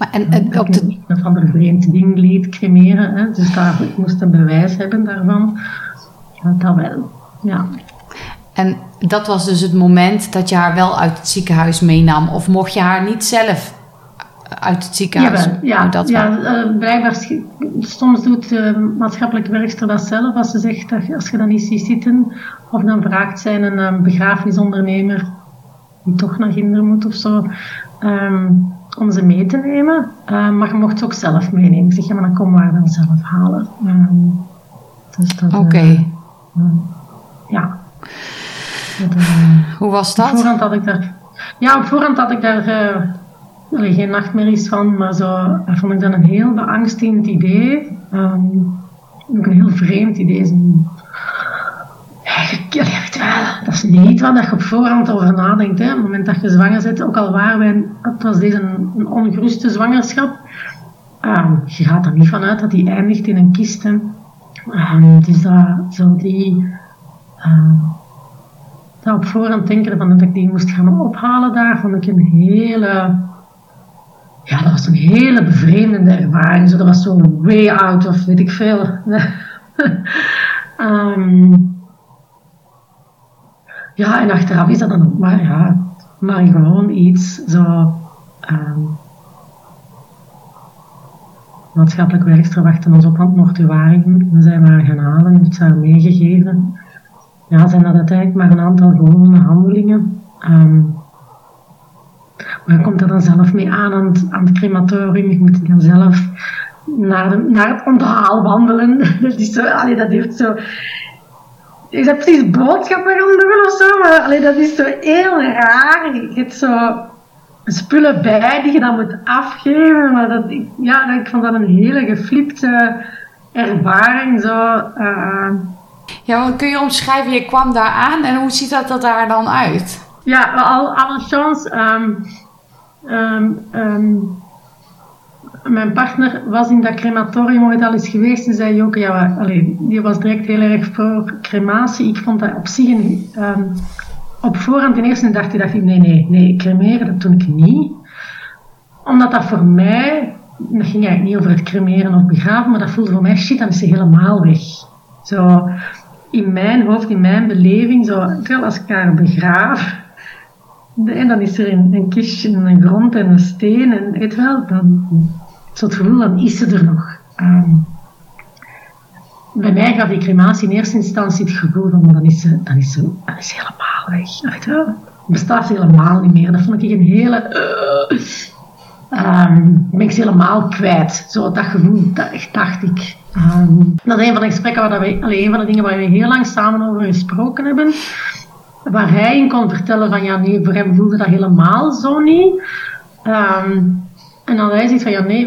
Maar en, en op de... Een van de vreemd ding liet cremeren. Hè? Dus daar, ik moest een bewijs hebben daarvan. Dat wel, ja. En dat was dus het moment dat je haar wel uit het ziekenhuis meenam? Of mocht je haar niet zelf uit het ziekenhuis? Ja, ja, dat ja uh, blijkbaar, soms doet de maatschappelijke werkster dat zelf. Als ze zegt, dat, als je dat niet ziet zitten, of dan vraagt zij een um, begrafenisondernemer die toch naar kinderen moet of zo, um, om ze mee te nemen. Uh, maar je mocht ze ook zelf meenemen. zeg, ja, maar dan komen we haar dan zelf halen. Um, dus Oké. Okay. Uh, ja. Hoe was dat? Op voorhand had ik daar... Ja, op voorhand had ik daar geen nachtmerries van, maar zo vond ik dat een heel beangstigend idee. Um, ook een heel vreemd idee. dat is niet wat je op voorhand over nadenkt. Hè. Op het moment dat je zwanger bent, ook al waren wij, het was deze een, ongeruste zwangerschap, um, je gaat er niet vanuit dat die eindigt in een kist. Um, dus dat, zo die, uh, dat op voorhand denken van dat ik die moest gaan ophalen daar, vond ik een hele, ja, dat was een hele bevreemdende ervaring. Zo, dat was zo way out of weet ik veel. um, ja, en achteraf is dat dan ook maar, ja, maar gewoon iets zo. Um, maatschappelijk werkster wachten ons op mortuarium. We zijn maar gaan halen, heeft ze meegegeven. Ja, zijn dat uiteindelijk maar een aantal gewone handelingen. Um, maar je komt er dan zelf mee aan aan het, aan het crematorium. Je moet dan zelf naar, de, naar het onthaal wandelen. dat, is zo, allee, dat heeft zo ik heb precies boodschappen gaan doen of zo, maar allee, dat is zo heel raar. Je hebt zo spullen bij die je dan moet afgeven, maar dat, ja, ik vond dat een hele geflipte ervaring. Zo, uh, ja, kun je omschrijven, je kwam daar aan en hoe ziet dat, dat daar dan uit? Ja, al, alle chance. Um, um, mijn partner was in dat crematorium ooit al eens geweest en zei Joke, ja, die was direct heel erg voor crematie. Ik vond dat op zich um, op voorhand in eerste dacht, dacht ik, nee, nee, nee, cremeren, dat doe ik niet. Omdat dat voor mij, dat ging eigenlijk niet over het cremeren of begraven, maar dat voelde voor mij, shit, dan is ze helemaal weg. Zo, in mijn hoofd, in mijn beleving, zo, als ik haar begraaf, en dan is er een, kistje en een grond en een steen en weet wel, dan zo gevoel, dan is ze er nog. Um, bij mij gaf die crematie in eerste instantie het gevoel van, dan is ze, dan is ze, is helemaal weg. Hè? bestaat ze helemaal niet meer. Dat vond ik een hele... Uh, um, ben ik ze helemaal kwijt. Zo dat gevoel, dat dacht ik. Um, dat is een van de gesprekken waar we, alleen een van de dingen waar we heel lang samen over gesproken hebben. Waar hij in kon vertellen van, ja nee, voor hem voelde dat helemaal zo niet. Um, en dan hij zegt van ja, nee,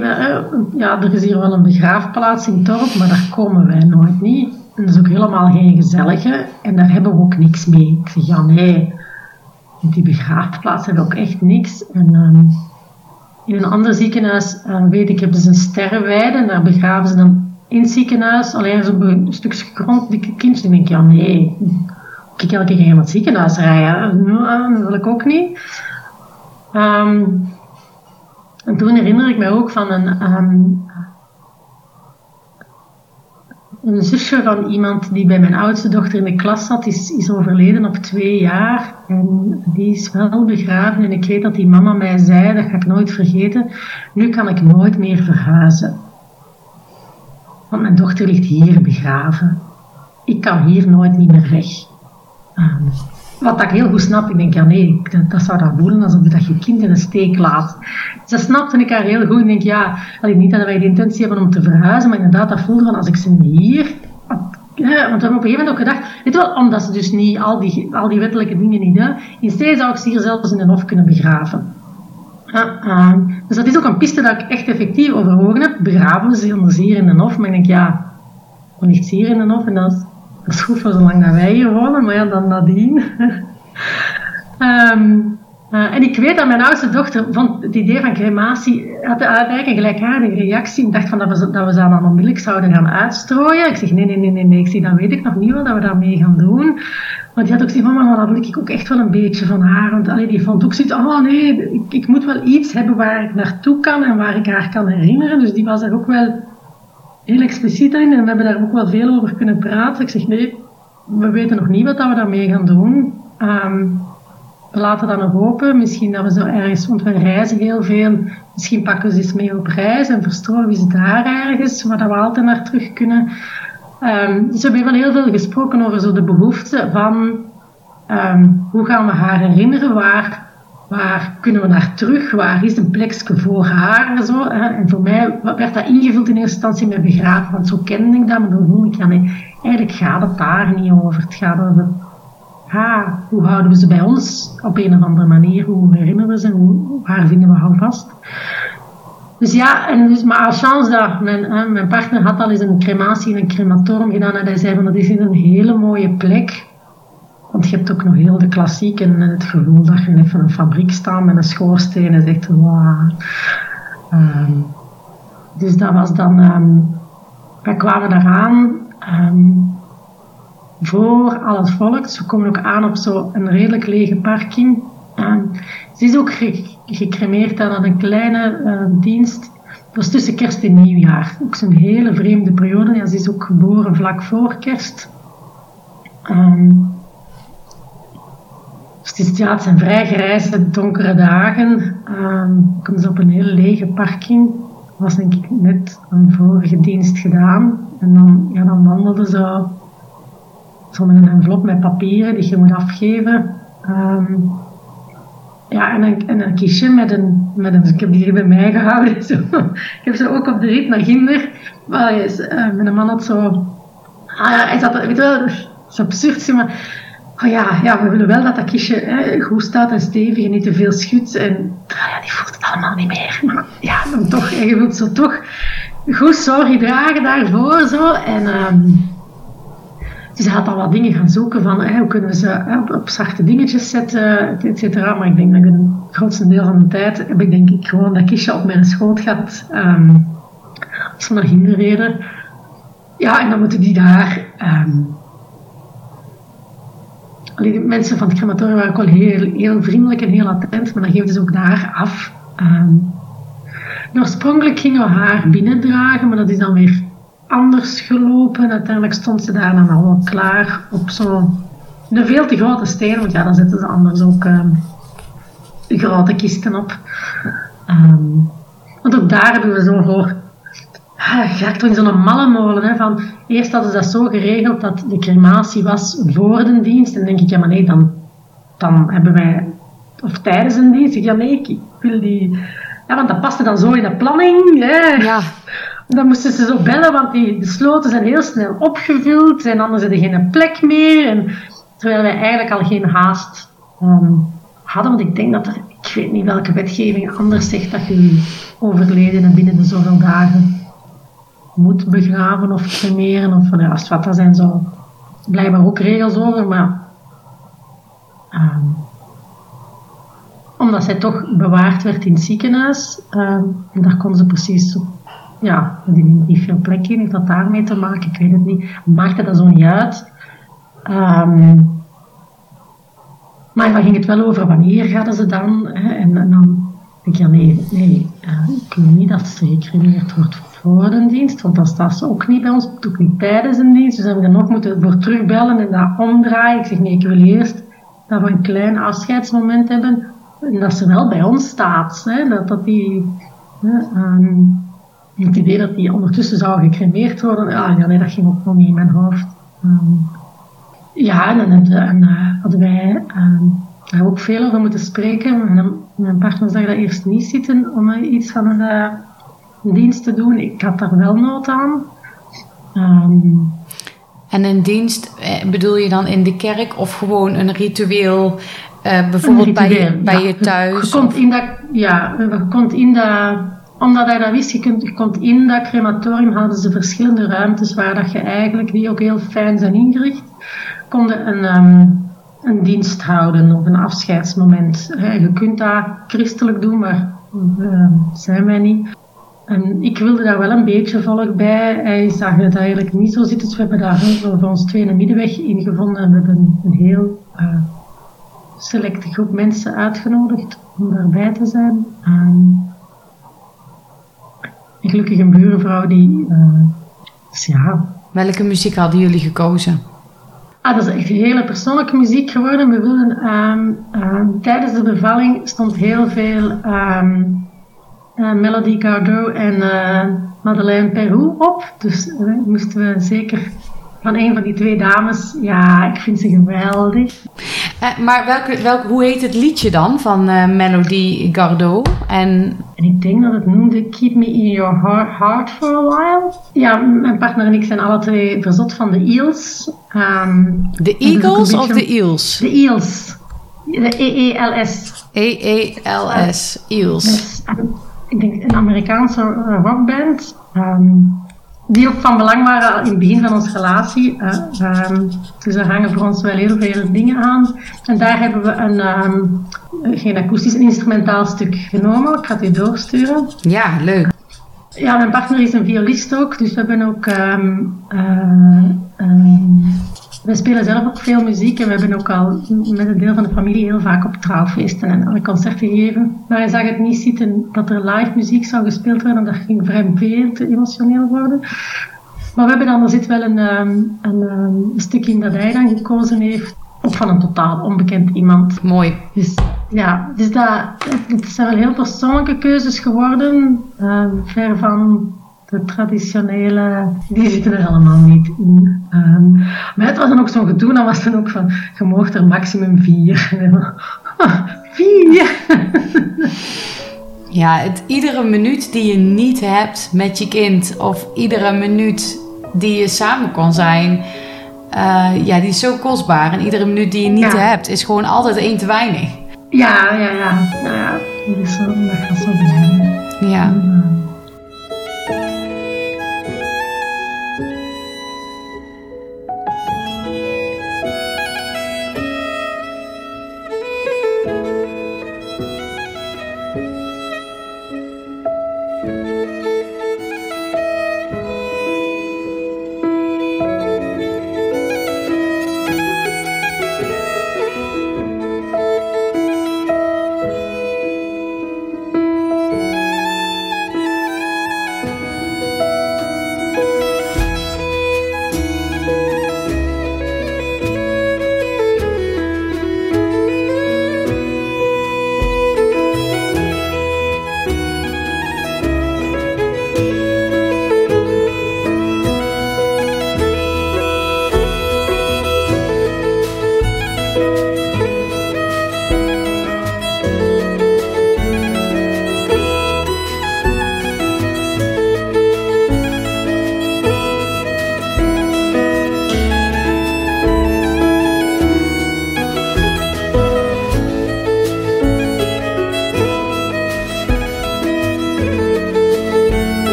ja, er is hier wel een begraafplaats in het dorp, maar daar komen wij nooit niet. En dat is ook helemaal geen gezellige en daar hebben we ook niks mee. Ik zeg ja, nee, die begraafplaats hebben ook echt niks. En um, in een ander ziekenhuis, uh, weet ik, hebben ze een sterrenweide en daar begraven ze dan in het ziekenhuis alleen zo'n stukje grond, dikke kindje. Denk ik, ja, nee, ik elke keer naar het ziekenhuis rijden. Dat wil ik ook niet. Um, en toen herinner ik me ook van een, um, een zusje van iemand die bij mijn oudste dochter in de klas zat, is, is overleden op twee jaar. En die is wel begraven. En ik weet dat die mama mij zei, dat ga ik nooit vergeten, nu kan ik nooit meer verhuizen. Want mijn dochter ligt hier begraven. Ik kan hier nooit niet meer weg. Um, wat ik heel goed snap, ik denk, ja nee, dat, dat zou dan voelen alsof dat je kind in een steek laat. Ze snapte ik haar heel goed. Ik denk, ja, niet dat wij de intentie hebben om te verhuizen, maar inderdaad, dat voelde van als ik ze hier. Ja, want we hebben op een gegeven moment ook gedacht, weet wel, omdat ze dus niet al die, al die wettelijke dingen niet doen, in steeds zou ik ze hier zelfs in een hof kunnen begraven. Uh, dus dat is ook een piste dat ik echt effectief overwogen heb. Begraven ze anders hier in een hof, maar ik denk, ja, ligt ze hier in een hof en dat is, dat is goed voor zolang dat wij hier wonen, maar ja, dan nadien. um, Uh, en ik weet dat mijn oudste dochter vond het idee van crematie, had eigenlijk een gelijkaardige reactie. Ik dacht van dat we, dat we ze dan onmiddellijk zouden gaan uitstrooien. Ik zeg nee, nee, nee, nee, nee. Ik dan weet ik nog niet wat we daarmee gaan doen. Want die had ook gezegd, mama, dat wil ik ook echt wel een beetje van haar. Want die vond ook zoiets, oh nee, ik, ik, moet wel iets hebben waar ik naartoe kan en waar ik haar kan herinneren. Dus die was daar ook wel heel expliciet in en we hebben daar ook wel veel over kunnen praten. Ik zeg, nee, we weten nog niet wat we daarmee gaan doen. Ehm, we laten dat nog open. Misschien dat we zo ergens, want we reizen heel veel. Misschien pakken we ze eens mee op reis en verstrooien we ze daar ergens, waar we altijd naar terug kunnen. Um, dus we hebben wel heel veel gesproken over zo de behoefte van ehm, hoe gaan we haar herinneren, waar, waar kunnen we naar terug, waar is een plekje voor haar. En, zo, hè. en voor mij werd dat ingevuld in eerste instantie met begraven, want zo kende ik dat, maar dan voel ik, nee, eigenlijk gaat het daar niet over. Het gaat over ha, hoe houden we ze bij ons op een of andere manier, hoe herinneren we ze, hoe, waar vinden we haar vast. Dus ja, en dus, maar als chance dat mijn, mijn partner had al eens een crematie in een crematorium gedaan en hij zei van dat is in een hele mooie plek. Want je hebt ook nog heel de klassiek en het gevoel dat je net van een fabriek staat met een schoorsteen en zegt wauw. Um, dus dat was dan, um, wij kwamen eraan um, voor al het volk. We komen ook aan op zo'n redelijk lege parking. ze is ook gecremeerd aan een kleine dienst. Dat was tussen kerst en nieuwjaar. Ook zo'n hele vreemde periode. Ja, ze is ook geboren vlak voor kerst. Dus het zijn vrij grijze, donkere dagen. Um, komen ze op een hele lege parking. Was denk ik net een vorige dienst gedaan. En dan, ja, dan wandelden ze zo met een envelop met papieren die je moet afgeven. Um, ja, en een, en een kistje met een, met een... Ik heb die hier bij mij gehouden. Zo. Ik heb ze ook op de rit naar Ginder. Maar uh, mijn man had zo... Ah, hij zat... Weet wel, zo absurd, maar... Oh ja, ja, we willen wel dat dat kistje hè, goed staat en stevig en niet te veel schudt. En ah ja, die voelt het allemaal niet meer. Ja, dan toch, je wilt zo toch goed zorg dragen daarvoor. Zo. En... Um, dus hij had al wat dingen gaan zoeken van hè, hoe kunnen we ze op, zachte dingetjes zetten, et cetera. Maar ik denk dat ik een grootste deel van de tijd heb ik denk ik gewoon dat kistje op mijn schoot gehad. Um, als we naar reden. Ja, en dan moeten die daar... Um, de mensen van het crematorium waren ook wel heel, heel vriendelijk en heel attent, maar dan geven ze ook daar af. Um, oorspronkelijk gingen we haar binnendragen, maar dat is dan weer anders gelopen. Uiteindelijk stond ze daar dan al klaar op zo'n een veel te grote steen, want ja, dan zetten ze anders ook um, grote kisten op. Um, want ook daar hebben we zo voor ah, in zo'n malle molen. Hè, van, eerst hadden ze dat zo geregeld dat de crematie was voor de dienst. En dan denk ik, ja maar nee, dan, dan hebben wij, of tijdens een dienst, ik, ja nee, ik wil die... Ja, want dat paste dan zo in de planning. Hè. Ja. Dan moesten ze zo bellen, want die, de sloten zijn heel snel opgevuld en anders hadden geen plek meer. En, terwijl wij eigenlijk al geen haast um, hadden, want ik denk dat er, ik weet niet welke wetgeving anders zegt dat je overledene binnen de zoveel dagen moet begraven of cremeren. Of ja, als wat, daar zijn zo blijkbaar ook regels over, maar um, omdat zij toch bewaard werd in het ziekenhuis, um, en daar kon ze precies ja, er is niet veel plek in. Heeft dat daarmee te maken? Ik weet het niet. Maakte dat zo niet uit. Um, maar dan ging het wel over wanneer gaan ze dan. Hè? En, dan denk ik, ja nee, nee uh, ik wil niet dat ze gecremeerd wordt voor een dienst, want dan staat ze ook niet bij ons, ook niet tijdens een dienst. Dus hebben we dan nog moeten voor terugbellen en dat omdraaien. Ik zeg nee, ik wil eerst dat we een klein afscheidsmoment hebben en dat ze wel bij ons staat. Dat, dat die... um, het idee dat die ondertussen zou gecremeerd worden, ja, ja nee, dat ging ook nog niet in mijn hoofd. Um, ja, en dan uh, hadden wij um, daar ook veel over moeten spreken. En mijn partner zag dat eerst niet zitten om iets van uh, een, dienst te doen. Ik had daar wel nood aan. Um, en een dienst eh, bedoel je dan in de kerk of gewoon een ritueel, uh, bijvoorbeeld een ritueel, bij, bij ja. je thuis? Je komt in dat, ja, je komt in dat omdat hij dat wist, je, kunt, je komt in dat crematorium, hadden ze verschillende ruimtes waar dat je eigenlijk, die ook heel fijn zijn ingericht, konden een, um, een dienst houden of een afscheidsmoment. Je kunt dat christelijk doen, maar uh, zijn wij niet. En ik wilde daar wel een beetje volk bij. Hij zag het eigenlijk niet zo zitten. Dus we hebben daar heel voor ons tweede middenweg in gevonden. En we hebben een heel uh, selecte groep mensen uitgenodigd om daarbij te zijn. Um, gelukkig een buurvrouw die... Uh, dus ja. Welke muziek hadden jullie gekozen? Ah, dat is echt hele persoonlijke muziek geworden. We wilden, um, um, tijdens de bevalling stond heel veel um, uh, Melody Gardot en uh, Madeleine Perrou op. Dus uh, moesten we zeker van een van die twee dames. Ja, ik vind ze geweldig. maar welke, welke, hoe heet het liedje dan van Melody Gardot? En... en ik denk dat het noemde Keep Me In Your Heart, For A While. Ja, mijn partner en ik zijn alle twee verzot van de Eels. Um, de Eagles of de Eels? De Eels. De E-E-L-S. E-E-L-S. Eels. Ik denk een Amerikaanse rockband. Um, die ook van belang waren in het begin van onze relatie. Uh, um, dus er hangen voor ons wel heel veel dingen aan. En daar hebben we een, um, geen akoestisch, een instrumentaal stuk genomen. Ik ga het u doorsturen. Ja, leuk. Ja, mijn partner is een violist ook, dus we hebben ook um, uh, we spelen zelf ook veel muziek en we hebben ook al met een deel van de familie heel vaak op trouwfeesten en alle concerten gegeven. Maar hij zag het niet zitten dat er live muziek zou gespeeld worden, dat ging vrij veel te emotioneel worden. Maar we hebben dan, er zit wel een, ehm, een, ehm, een stuk in dat hij dan gekozen heeft, ook van een totaal onbekend iemand. Mooi. Dus ja, dus dat, het zijn wel heel persoonlijke keuzes geworden, uh, ver van de traditionele, die zitten er allemaal niet in. Um, maar het was dan ook zo'n gedoe, dan was dan ook van, je mocht er maximum vier. vier! ja, het, iedere minuut die je niet hebt met je kind, of iedere minuut die je samen kon zijn, uh, ja, die is zo kostbaar. En iedere minuut die je niet ja. hebt, is gewoon altijd één te weinig. Ja, ja, ja. Nou ja, dat, is zo, dat gaat zo zijn. Ja.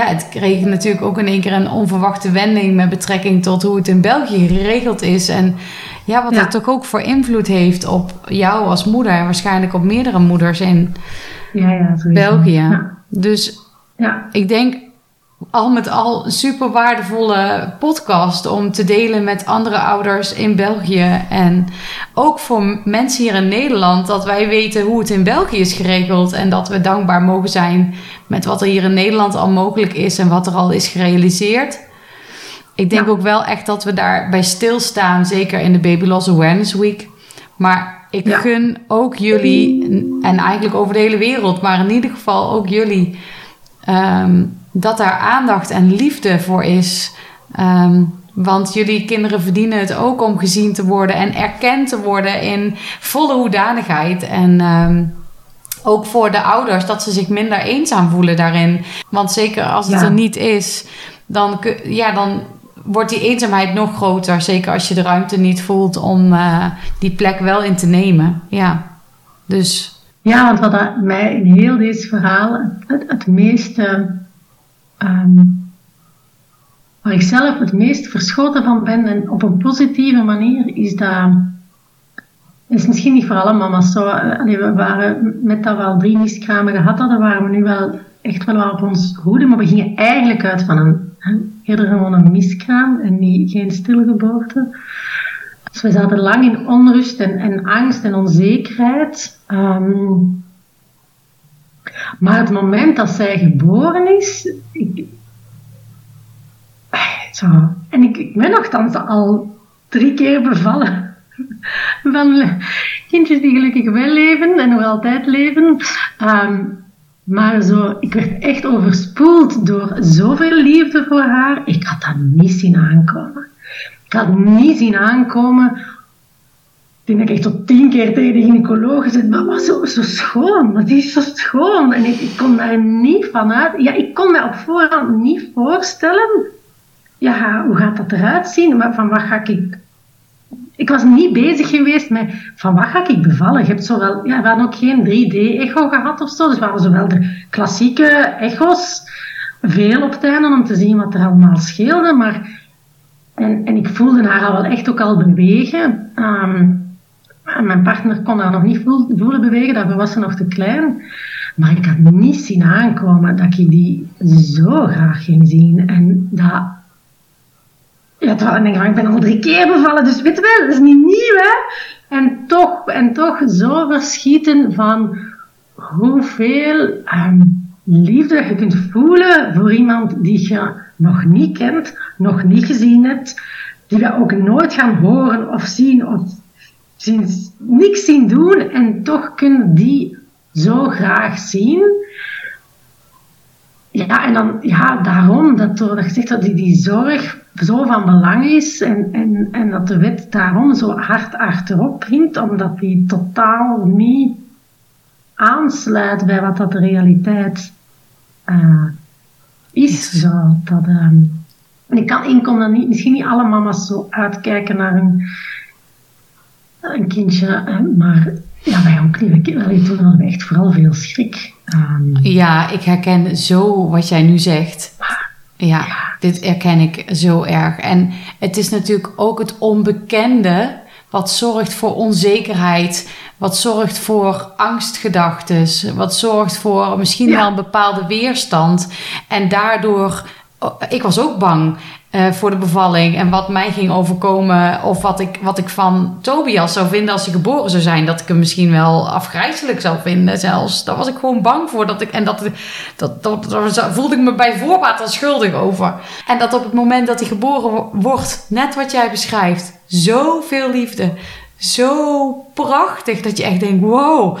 Ja, het kreeg natuurlijk ook in één keer een onverwachte wending met betrekking tot hoe het in België geregeld is. En ja, wat dat toch ook voor invloed heeft op jou als moeder en waarschijnlijk op meerdere moeders in ja, ja, België. Dus ja. ik denk al met al een super waardevolle podcast om te delen met andere ouders in België. En ook voor mensen hier in Nederland, dat wij weten hoe het in België is geregeld. En dat we dankbaar mogen zijn met wat er hier in Nederland al mogelijk is en wat er al is gerealiseerd. Ik denk ook wel echt dat we daarbij stilstaan, zeker in de Baby Loss Awareness Week. Maar ik gun ook jullie, en eigenlijk over de hele wereld, maar in ieder geval ook jullie. Ehm, dat daar aandacht en liefde voor is. Ehm, want jullie kinderen verdienen het ook om gezien te worden en erkend te worden in volle hoedanigheid. En ehm, ook voor de ouders dat ze zich minder eenzaam voelen daarin. Want zeker als het er niet is, dan, ja, dan wordt die eenzaamheid nog groter. Zeker als je de ruimte niet voelt om uh, die plek wel in te nemen. Ja, dus. Ja, want wat mij in heel deze verhaal het, het meeste um, waar ik zelf het meest verschoten van ben en op een positieve manier is dat is misschien niet voor alle mama's zo. We waren met dat we al drie miskramen gehad hadden, waren we nu wel echt wel op ons hoede, maar we gingen eigenlijk uit van een hè, eerder gewoon een miskraam en niet, geen stilgeboorte. Dus we zaten lang in onrust en, en angst en onzekerheid. Um, maar het moment dat zij geboren is, ik, zo, en ik, ik ben nogthans al drie keer bevallen van kindjes die gelukkig wel leven en nog altijd leven. Ehm, maar zo, ik werd echt overspoeld door zoveel liefde voor haar. Ik had dat niet zien aankomen. Ik had niet zien aankomen dat ik echt tot tien keer tegen de gynaecoloog gezegd, wat zo, zo schoon, wat is zo schoon. En ik, ik kon daar niet van uit. Ja, ik kon me op voorhand niet voorstellen, ja, hoe gaat dat eruit zien? Maar van wat ga ik... Ik was niet bezig geweest met van wat ga ik bevallen. Je hebt zowel, ja, we hadden ook geen 3D-echo gehad of zo, dus we hadden zowel de klassieke echo's, veel op het einde om te zien wat er allemaal scheelde, maar... En, en ik voelde haar al wel echt ook al bewegen. Um, mijn partner kon haar nog niet voelen bewegen, daarvoor was ze nog te klein. Maar ik had niet zien aankomen dat ik die zo graag ging zien. En dat... Ja, terwijl ik denk, ik ben al drie keer bevallen, dus weet je wel, dat is niet nieuw, hè? En toch, en toch zo verschieten van hoeveel um, liefde je kunt voelen voor iemand die je nog niet kent, nog niet gezien hebt, die we ook nooit gaan horen of zien of sinds niks zien doen en toch kunnen die zo graag zien. Ja, en dan, ja, daarom dat door gezegd dat die, die zorg zo van belang is en, en, en dat de wet daarom zo hard achterop dringt, omdat die totaal niet aansluit bij wat dat de realiteit uh, is. Zo, dat, um, en ik kan, ik dan niet, misschien niet alle mama's zo uitkijken naar een een kindje, maar ja, wij ook niet. Allee, toen hadden we echt vooral veel schrik. Um, ja, ik herken zo wat jij nu zegt. Ja, dit herken ik zo erg. En het is natuurlijk ook het onbekende wat zorgt voor onzekerheid, wat zorgt voor angstgedachten, wat zorgt voor misschien wel een bepaalde weerstand. En daardoor, oh, ik was ook bang. Uh, voor de bevalling en wat mij ging overkomen. Of wat ik, wat ik van Tobias zou vinden als hij geboren zou zijn. Dat ik hem misschien wel afgrijzelijk zou vinden zelfs. Daar was ik gewoon bang voor. Dat ik, en dat, dat, dat, voelde ik me bij voorbaat al schuldig over. En dat op het moment dat hij geboren wordt, net wat jij beschrijft. Zoveel liefde. Zo prachtig dat je echt denkt, wow.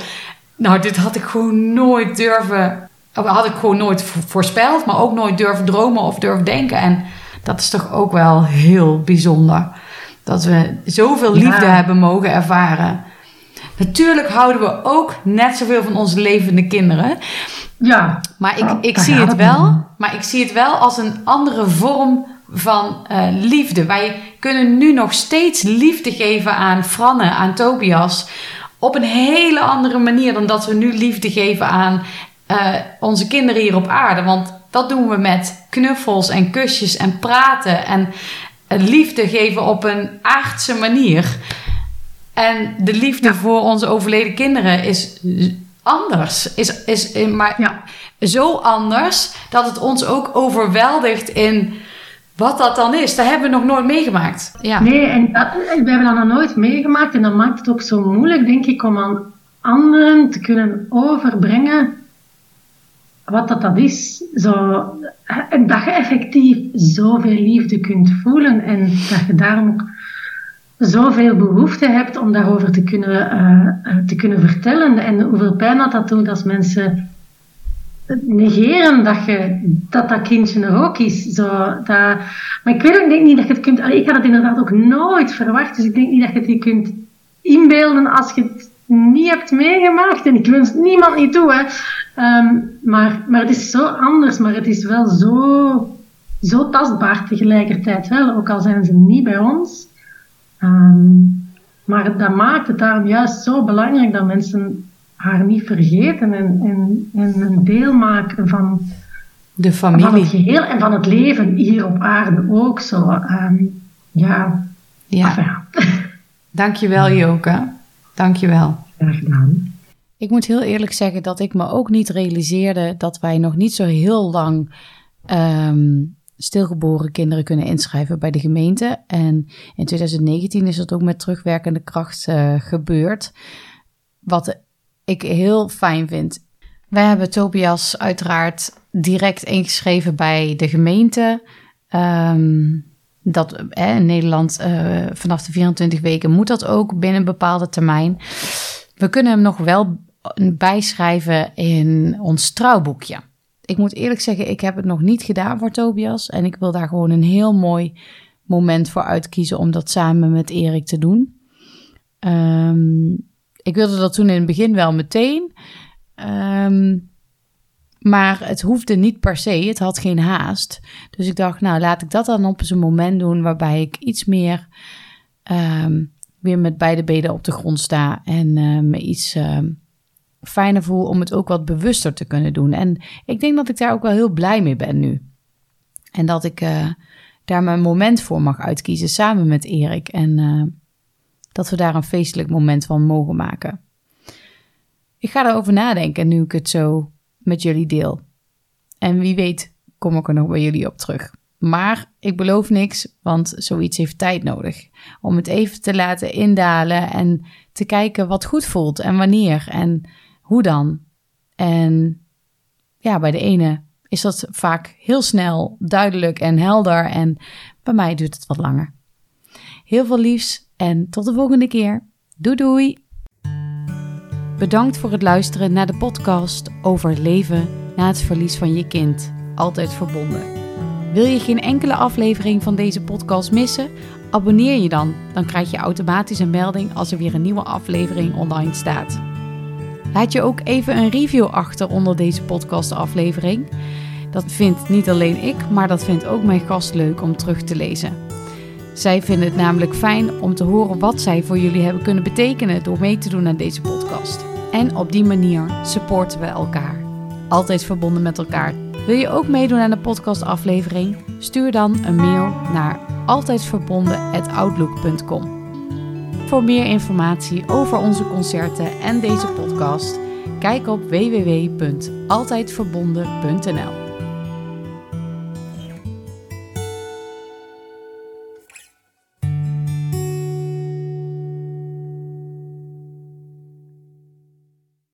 Nou, dit had ik gewoon nooit durven... Had ik gewoon nooit voorspeld, maar ook nooit durven dromen of durven denken. En dat is toch ook wel heel bijzonder. Dat we zoveel liefde hebben mogen ervaren. Natuurlijk houden we ook net zoveel van onze levende kinderen. Ja. Maar ik, ik zie het wel. Maar ik zie het wel als een andere vorm van uh, liefde. Wij kunnen nu nog steeds liefde geven aan Franne, aan Tobias. Op een hele andere manier dan dat we nu liefde geven aan uh, onze kinderen hier op aarde. Want dat doen we met knuffels en kusjes en praten en liefde geven op een aardse manier. En de liefde voor onze overleden kinderen is anders. Is, is, maar ja. zo anders dat het ons ook overweldigt in wat dat dan is. Dat hebben we nog nooit meegemaakt. Ja. Nee, en we hebben dat nog nooit meegemaakt. En dat maakt het ook zo moeilijk, denk ik, om aan anderen te kunnen overbrengen wat dat, dat is. Zo, dat je effectief zoveel liefde kunt voelen en dat je daarom ook zoveel behoefte hebt om daarover te kunnen, uh, te kunnen vertellen. En hoeveel pijn dat dat doet als mensen negeren dat, je, dat dat kindje er ook is. Zo, dat, maar ik weet ook niet dat je het kunt... ik had het inderdaad ook nooit verwacht, dus ik denk niet dat je het je kunt inbeelden als je het niet hebt meegemaakt. En ik wens niemand niet toe, hè. Ehm, maar, maar het is zo anders, maar het is wel zo, zo tastbaar tegelijkertijd wel, ook al zijn ze niet bij ons. Ehm, maar dat maakt het daarom juist zo belangrijk dat mensen haar niet vergeten en, en, en een deel maken van, de familie. van het geheel en van het leven hier op aarde ook zo. Um, ja. ja. Dankjewel Joke. Dankjewel. Graag gedaan. Ik moet heel eerlijk zeggen dat ik me ook niet realiseerde dat wij nog niet zo heel lang um, stilgeboren kinderen kunnen inschrijven bij de gemeente. En in 2019 is dat ook met terugwerkende kracht uh, gebeurd. Wat ik heel fijn vind. Wij hebben Tobias uiteraard direct ingeschreven bij de gemeente. Um, dat eh, in Nederland uh, vanaf de 24 weken moet dat ook binnen een bepaalde termijn. We kunnen hem nog wel bijschrijven in ons trouwboekje. Ik moet eerlijk zeggen, ik heb het nog niet gedaan voor Tobias. En ik wil daar gewoon een heel mooi moment voor uitkiezen om dat samen met Erik te doen. Um, ik wilde dat toen in het begin wel meteen. Um, maar het hoefde niet per se, het had geen haast. Dus ik dacht, nou laat ik dat dan op zo'n moment doen waarbij ik iets meer um, weer met beide benen op de grond sta en uh, me iets um, fijner voel om het ook wat bewuster te kunnen doen. En ik denk dat ik daar ook wel heel blij mee ben nu. En dat ik uh, daar mijn moment voor mag uitkiezen samen met Erik. En uh, dat we daar een feestelijk moment van mogen maken. Ik ga erover nadenken nu ik het zo met jullie deel. En wie weet kom ik er nog bij jullie op terug. Maar ik beloof niks, want zoiets heeft tijd nodig. Om het even te laten indalen en te kijken wat goed voelt en wanneer en hoe dan. En ja, bij de ene is dat vaak heel snel, duidelijk en helder. En bij mij duurt het wat langer. Heel veel liefs en tot de volgende keer. Doei doei! Bedankt voor het luisteren naar de podcast over leven na het verlies van je kind. Altijd verbonden. Wil je geen enkele aflevering van deze podcast missen? Abonneer je dan, dan krijg je automatisch een melding als er weer een nieuwe aflevering online staat. Laat je ook even een review achter onder deze podcastaflevering. Dat vindt niet alleen ik, maar dat vindt ook mijn gast leuk om terug te lezen. Zij vinden het namelijk fijn om te horen wat zij voor jullie hebben kunnen betekenen door mee te doen aan deze podcast. En op die manier supporten we elkaar. Altijd verbonden met elkaar. Wil je ook meedoen aan de podcastaflevering? Stuur dan een mail naar altijdverbonden.outlook.com. Voor meer informatie over onze concerten en deze podcast, kijk op www.altijdverbonden.nl.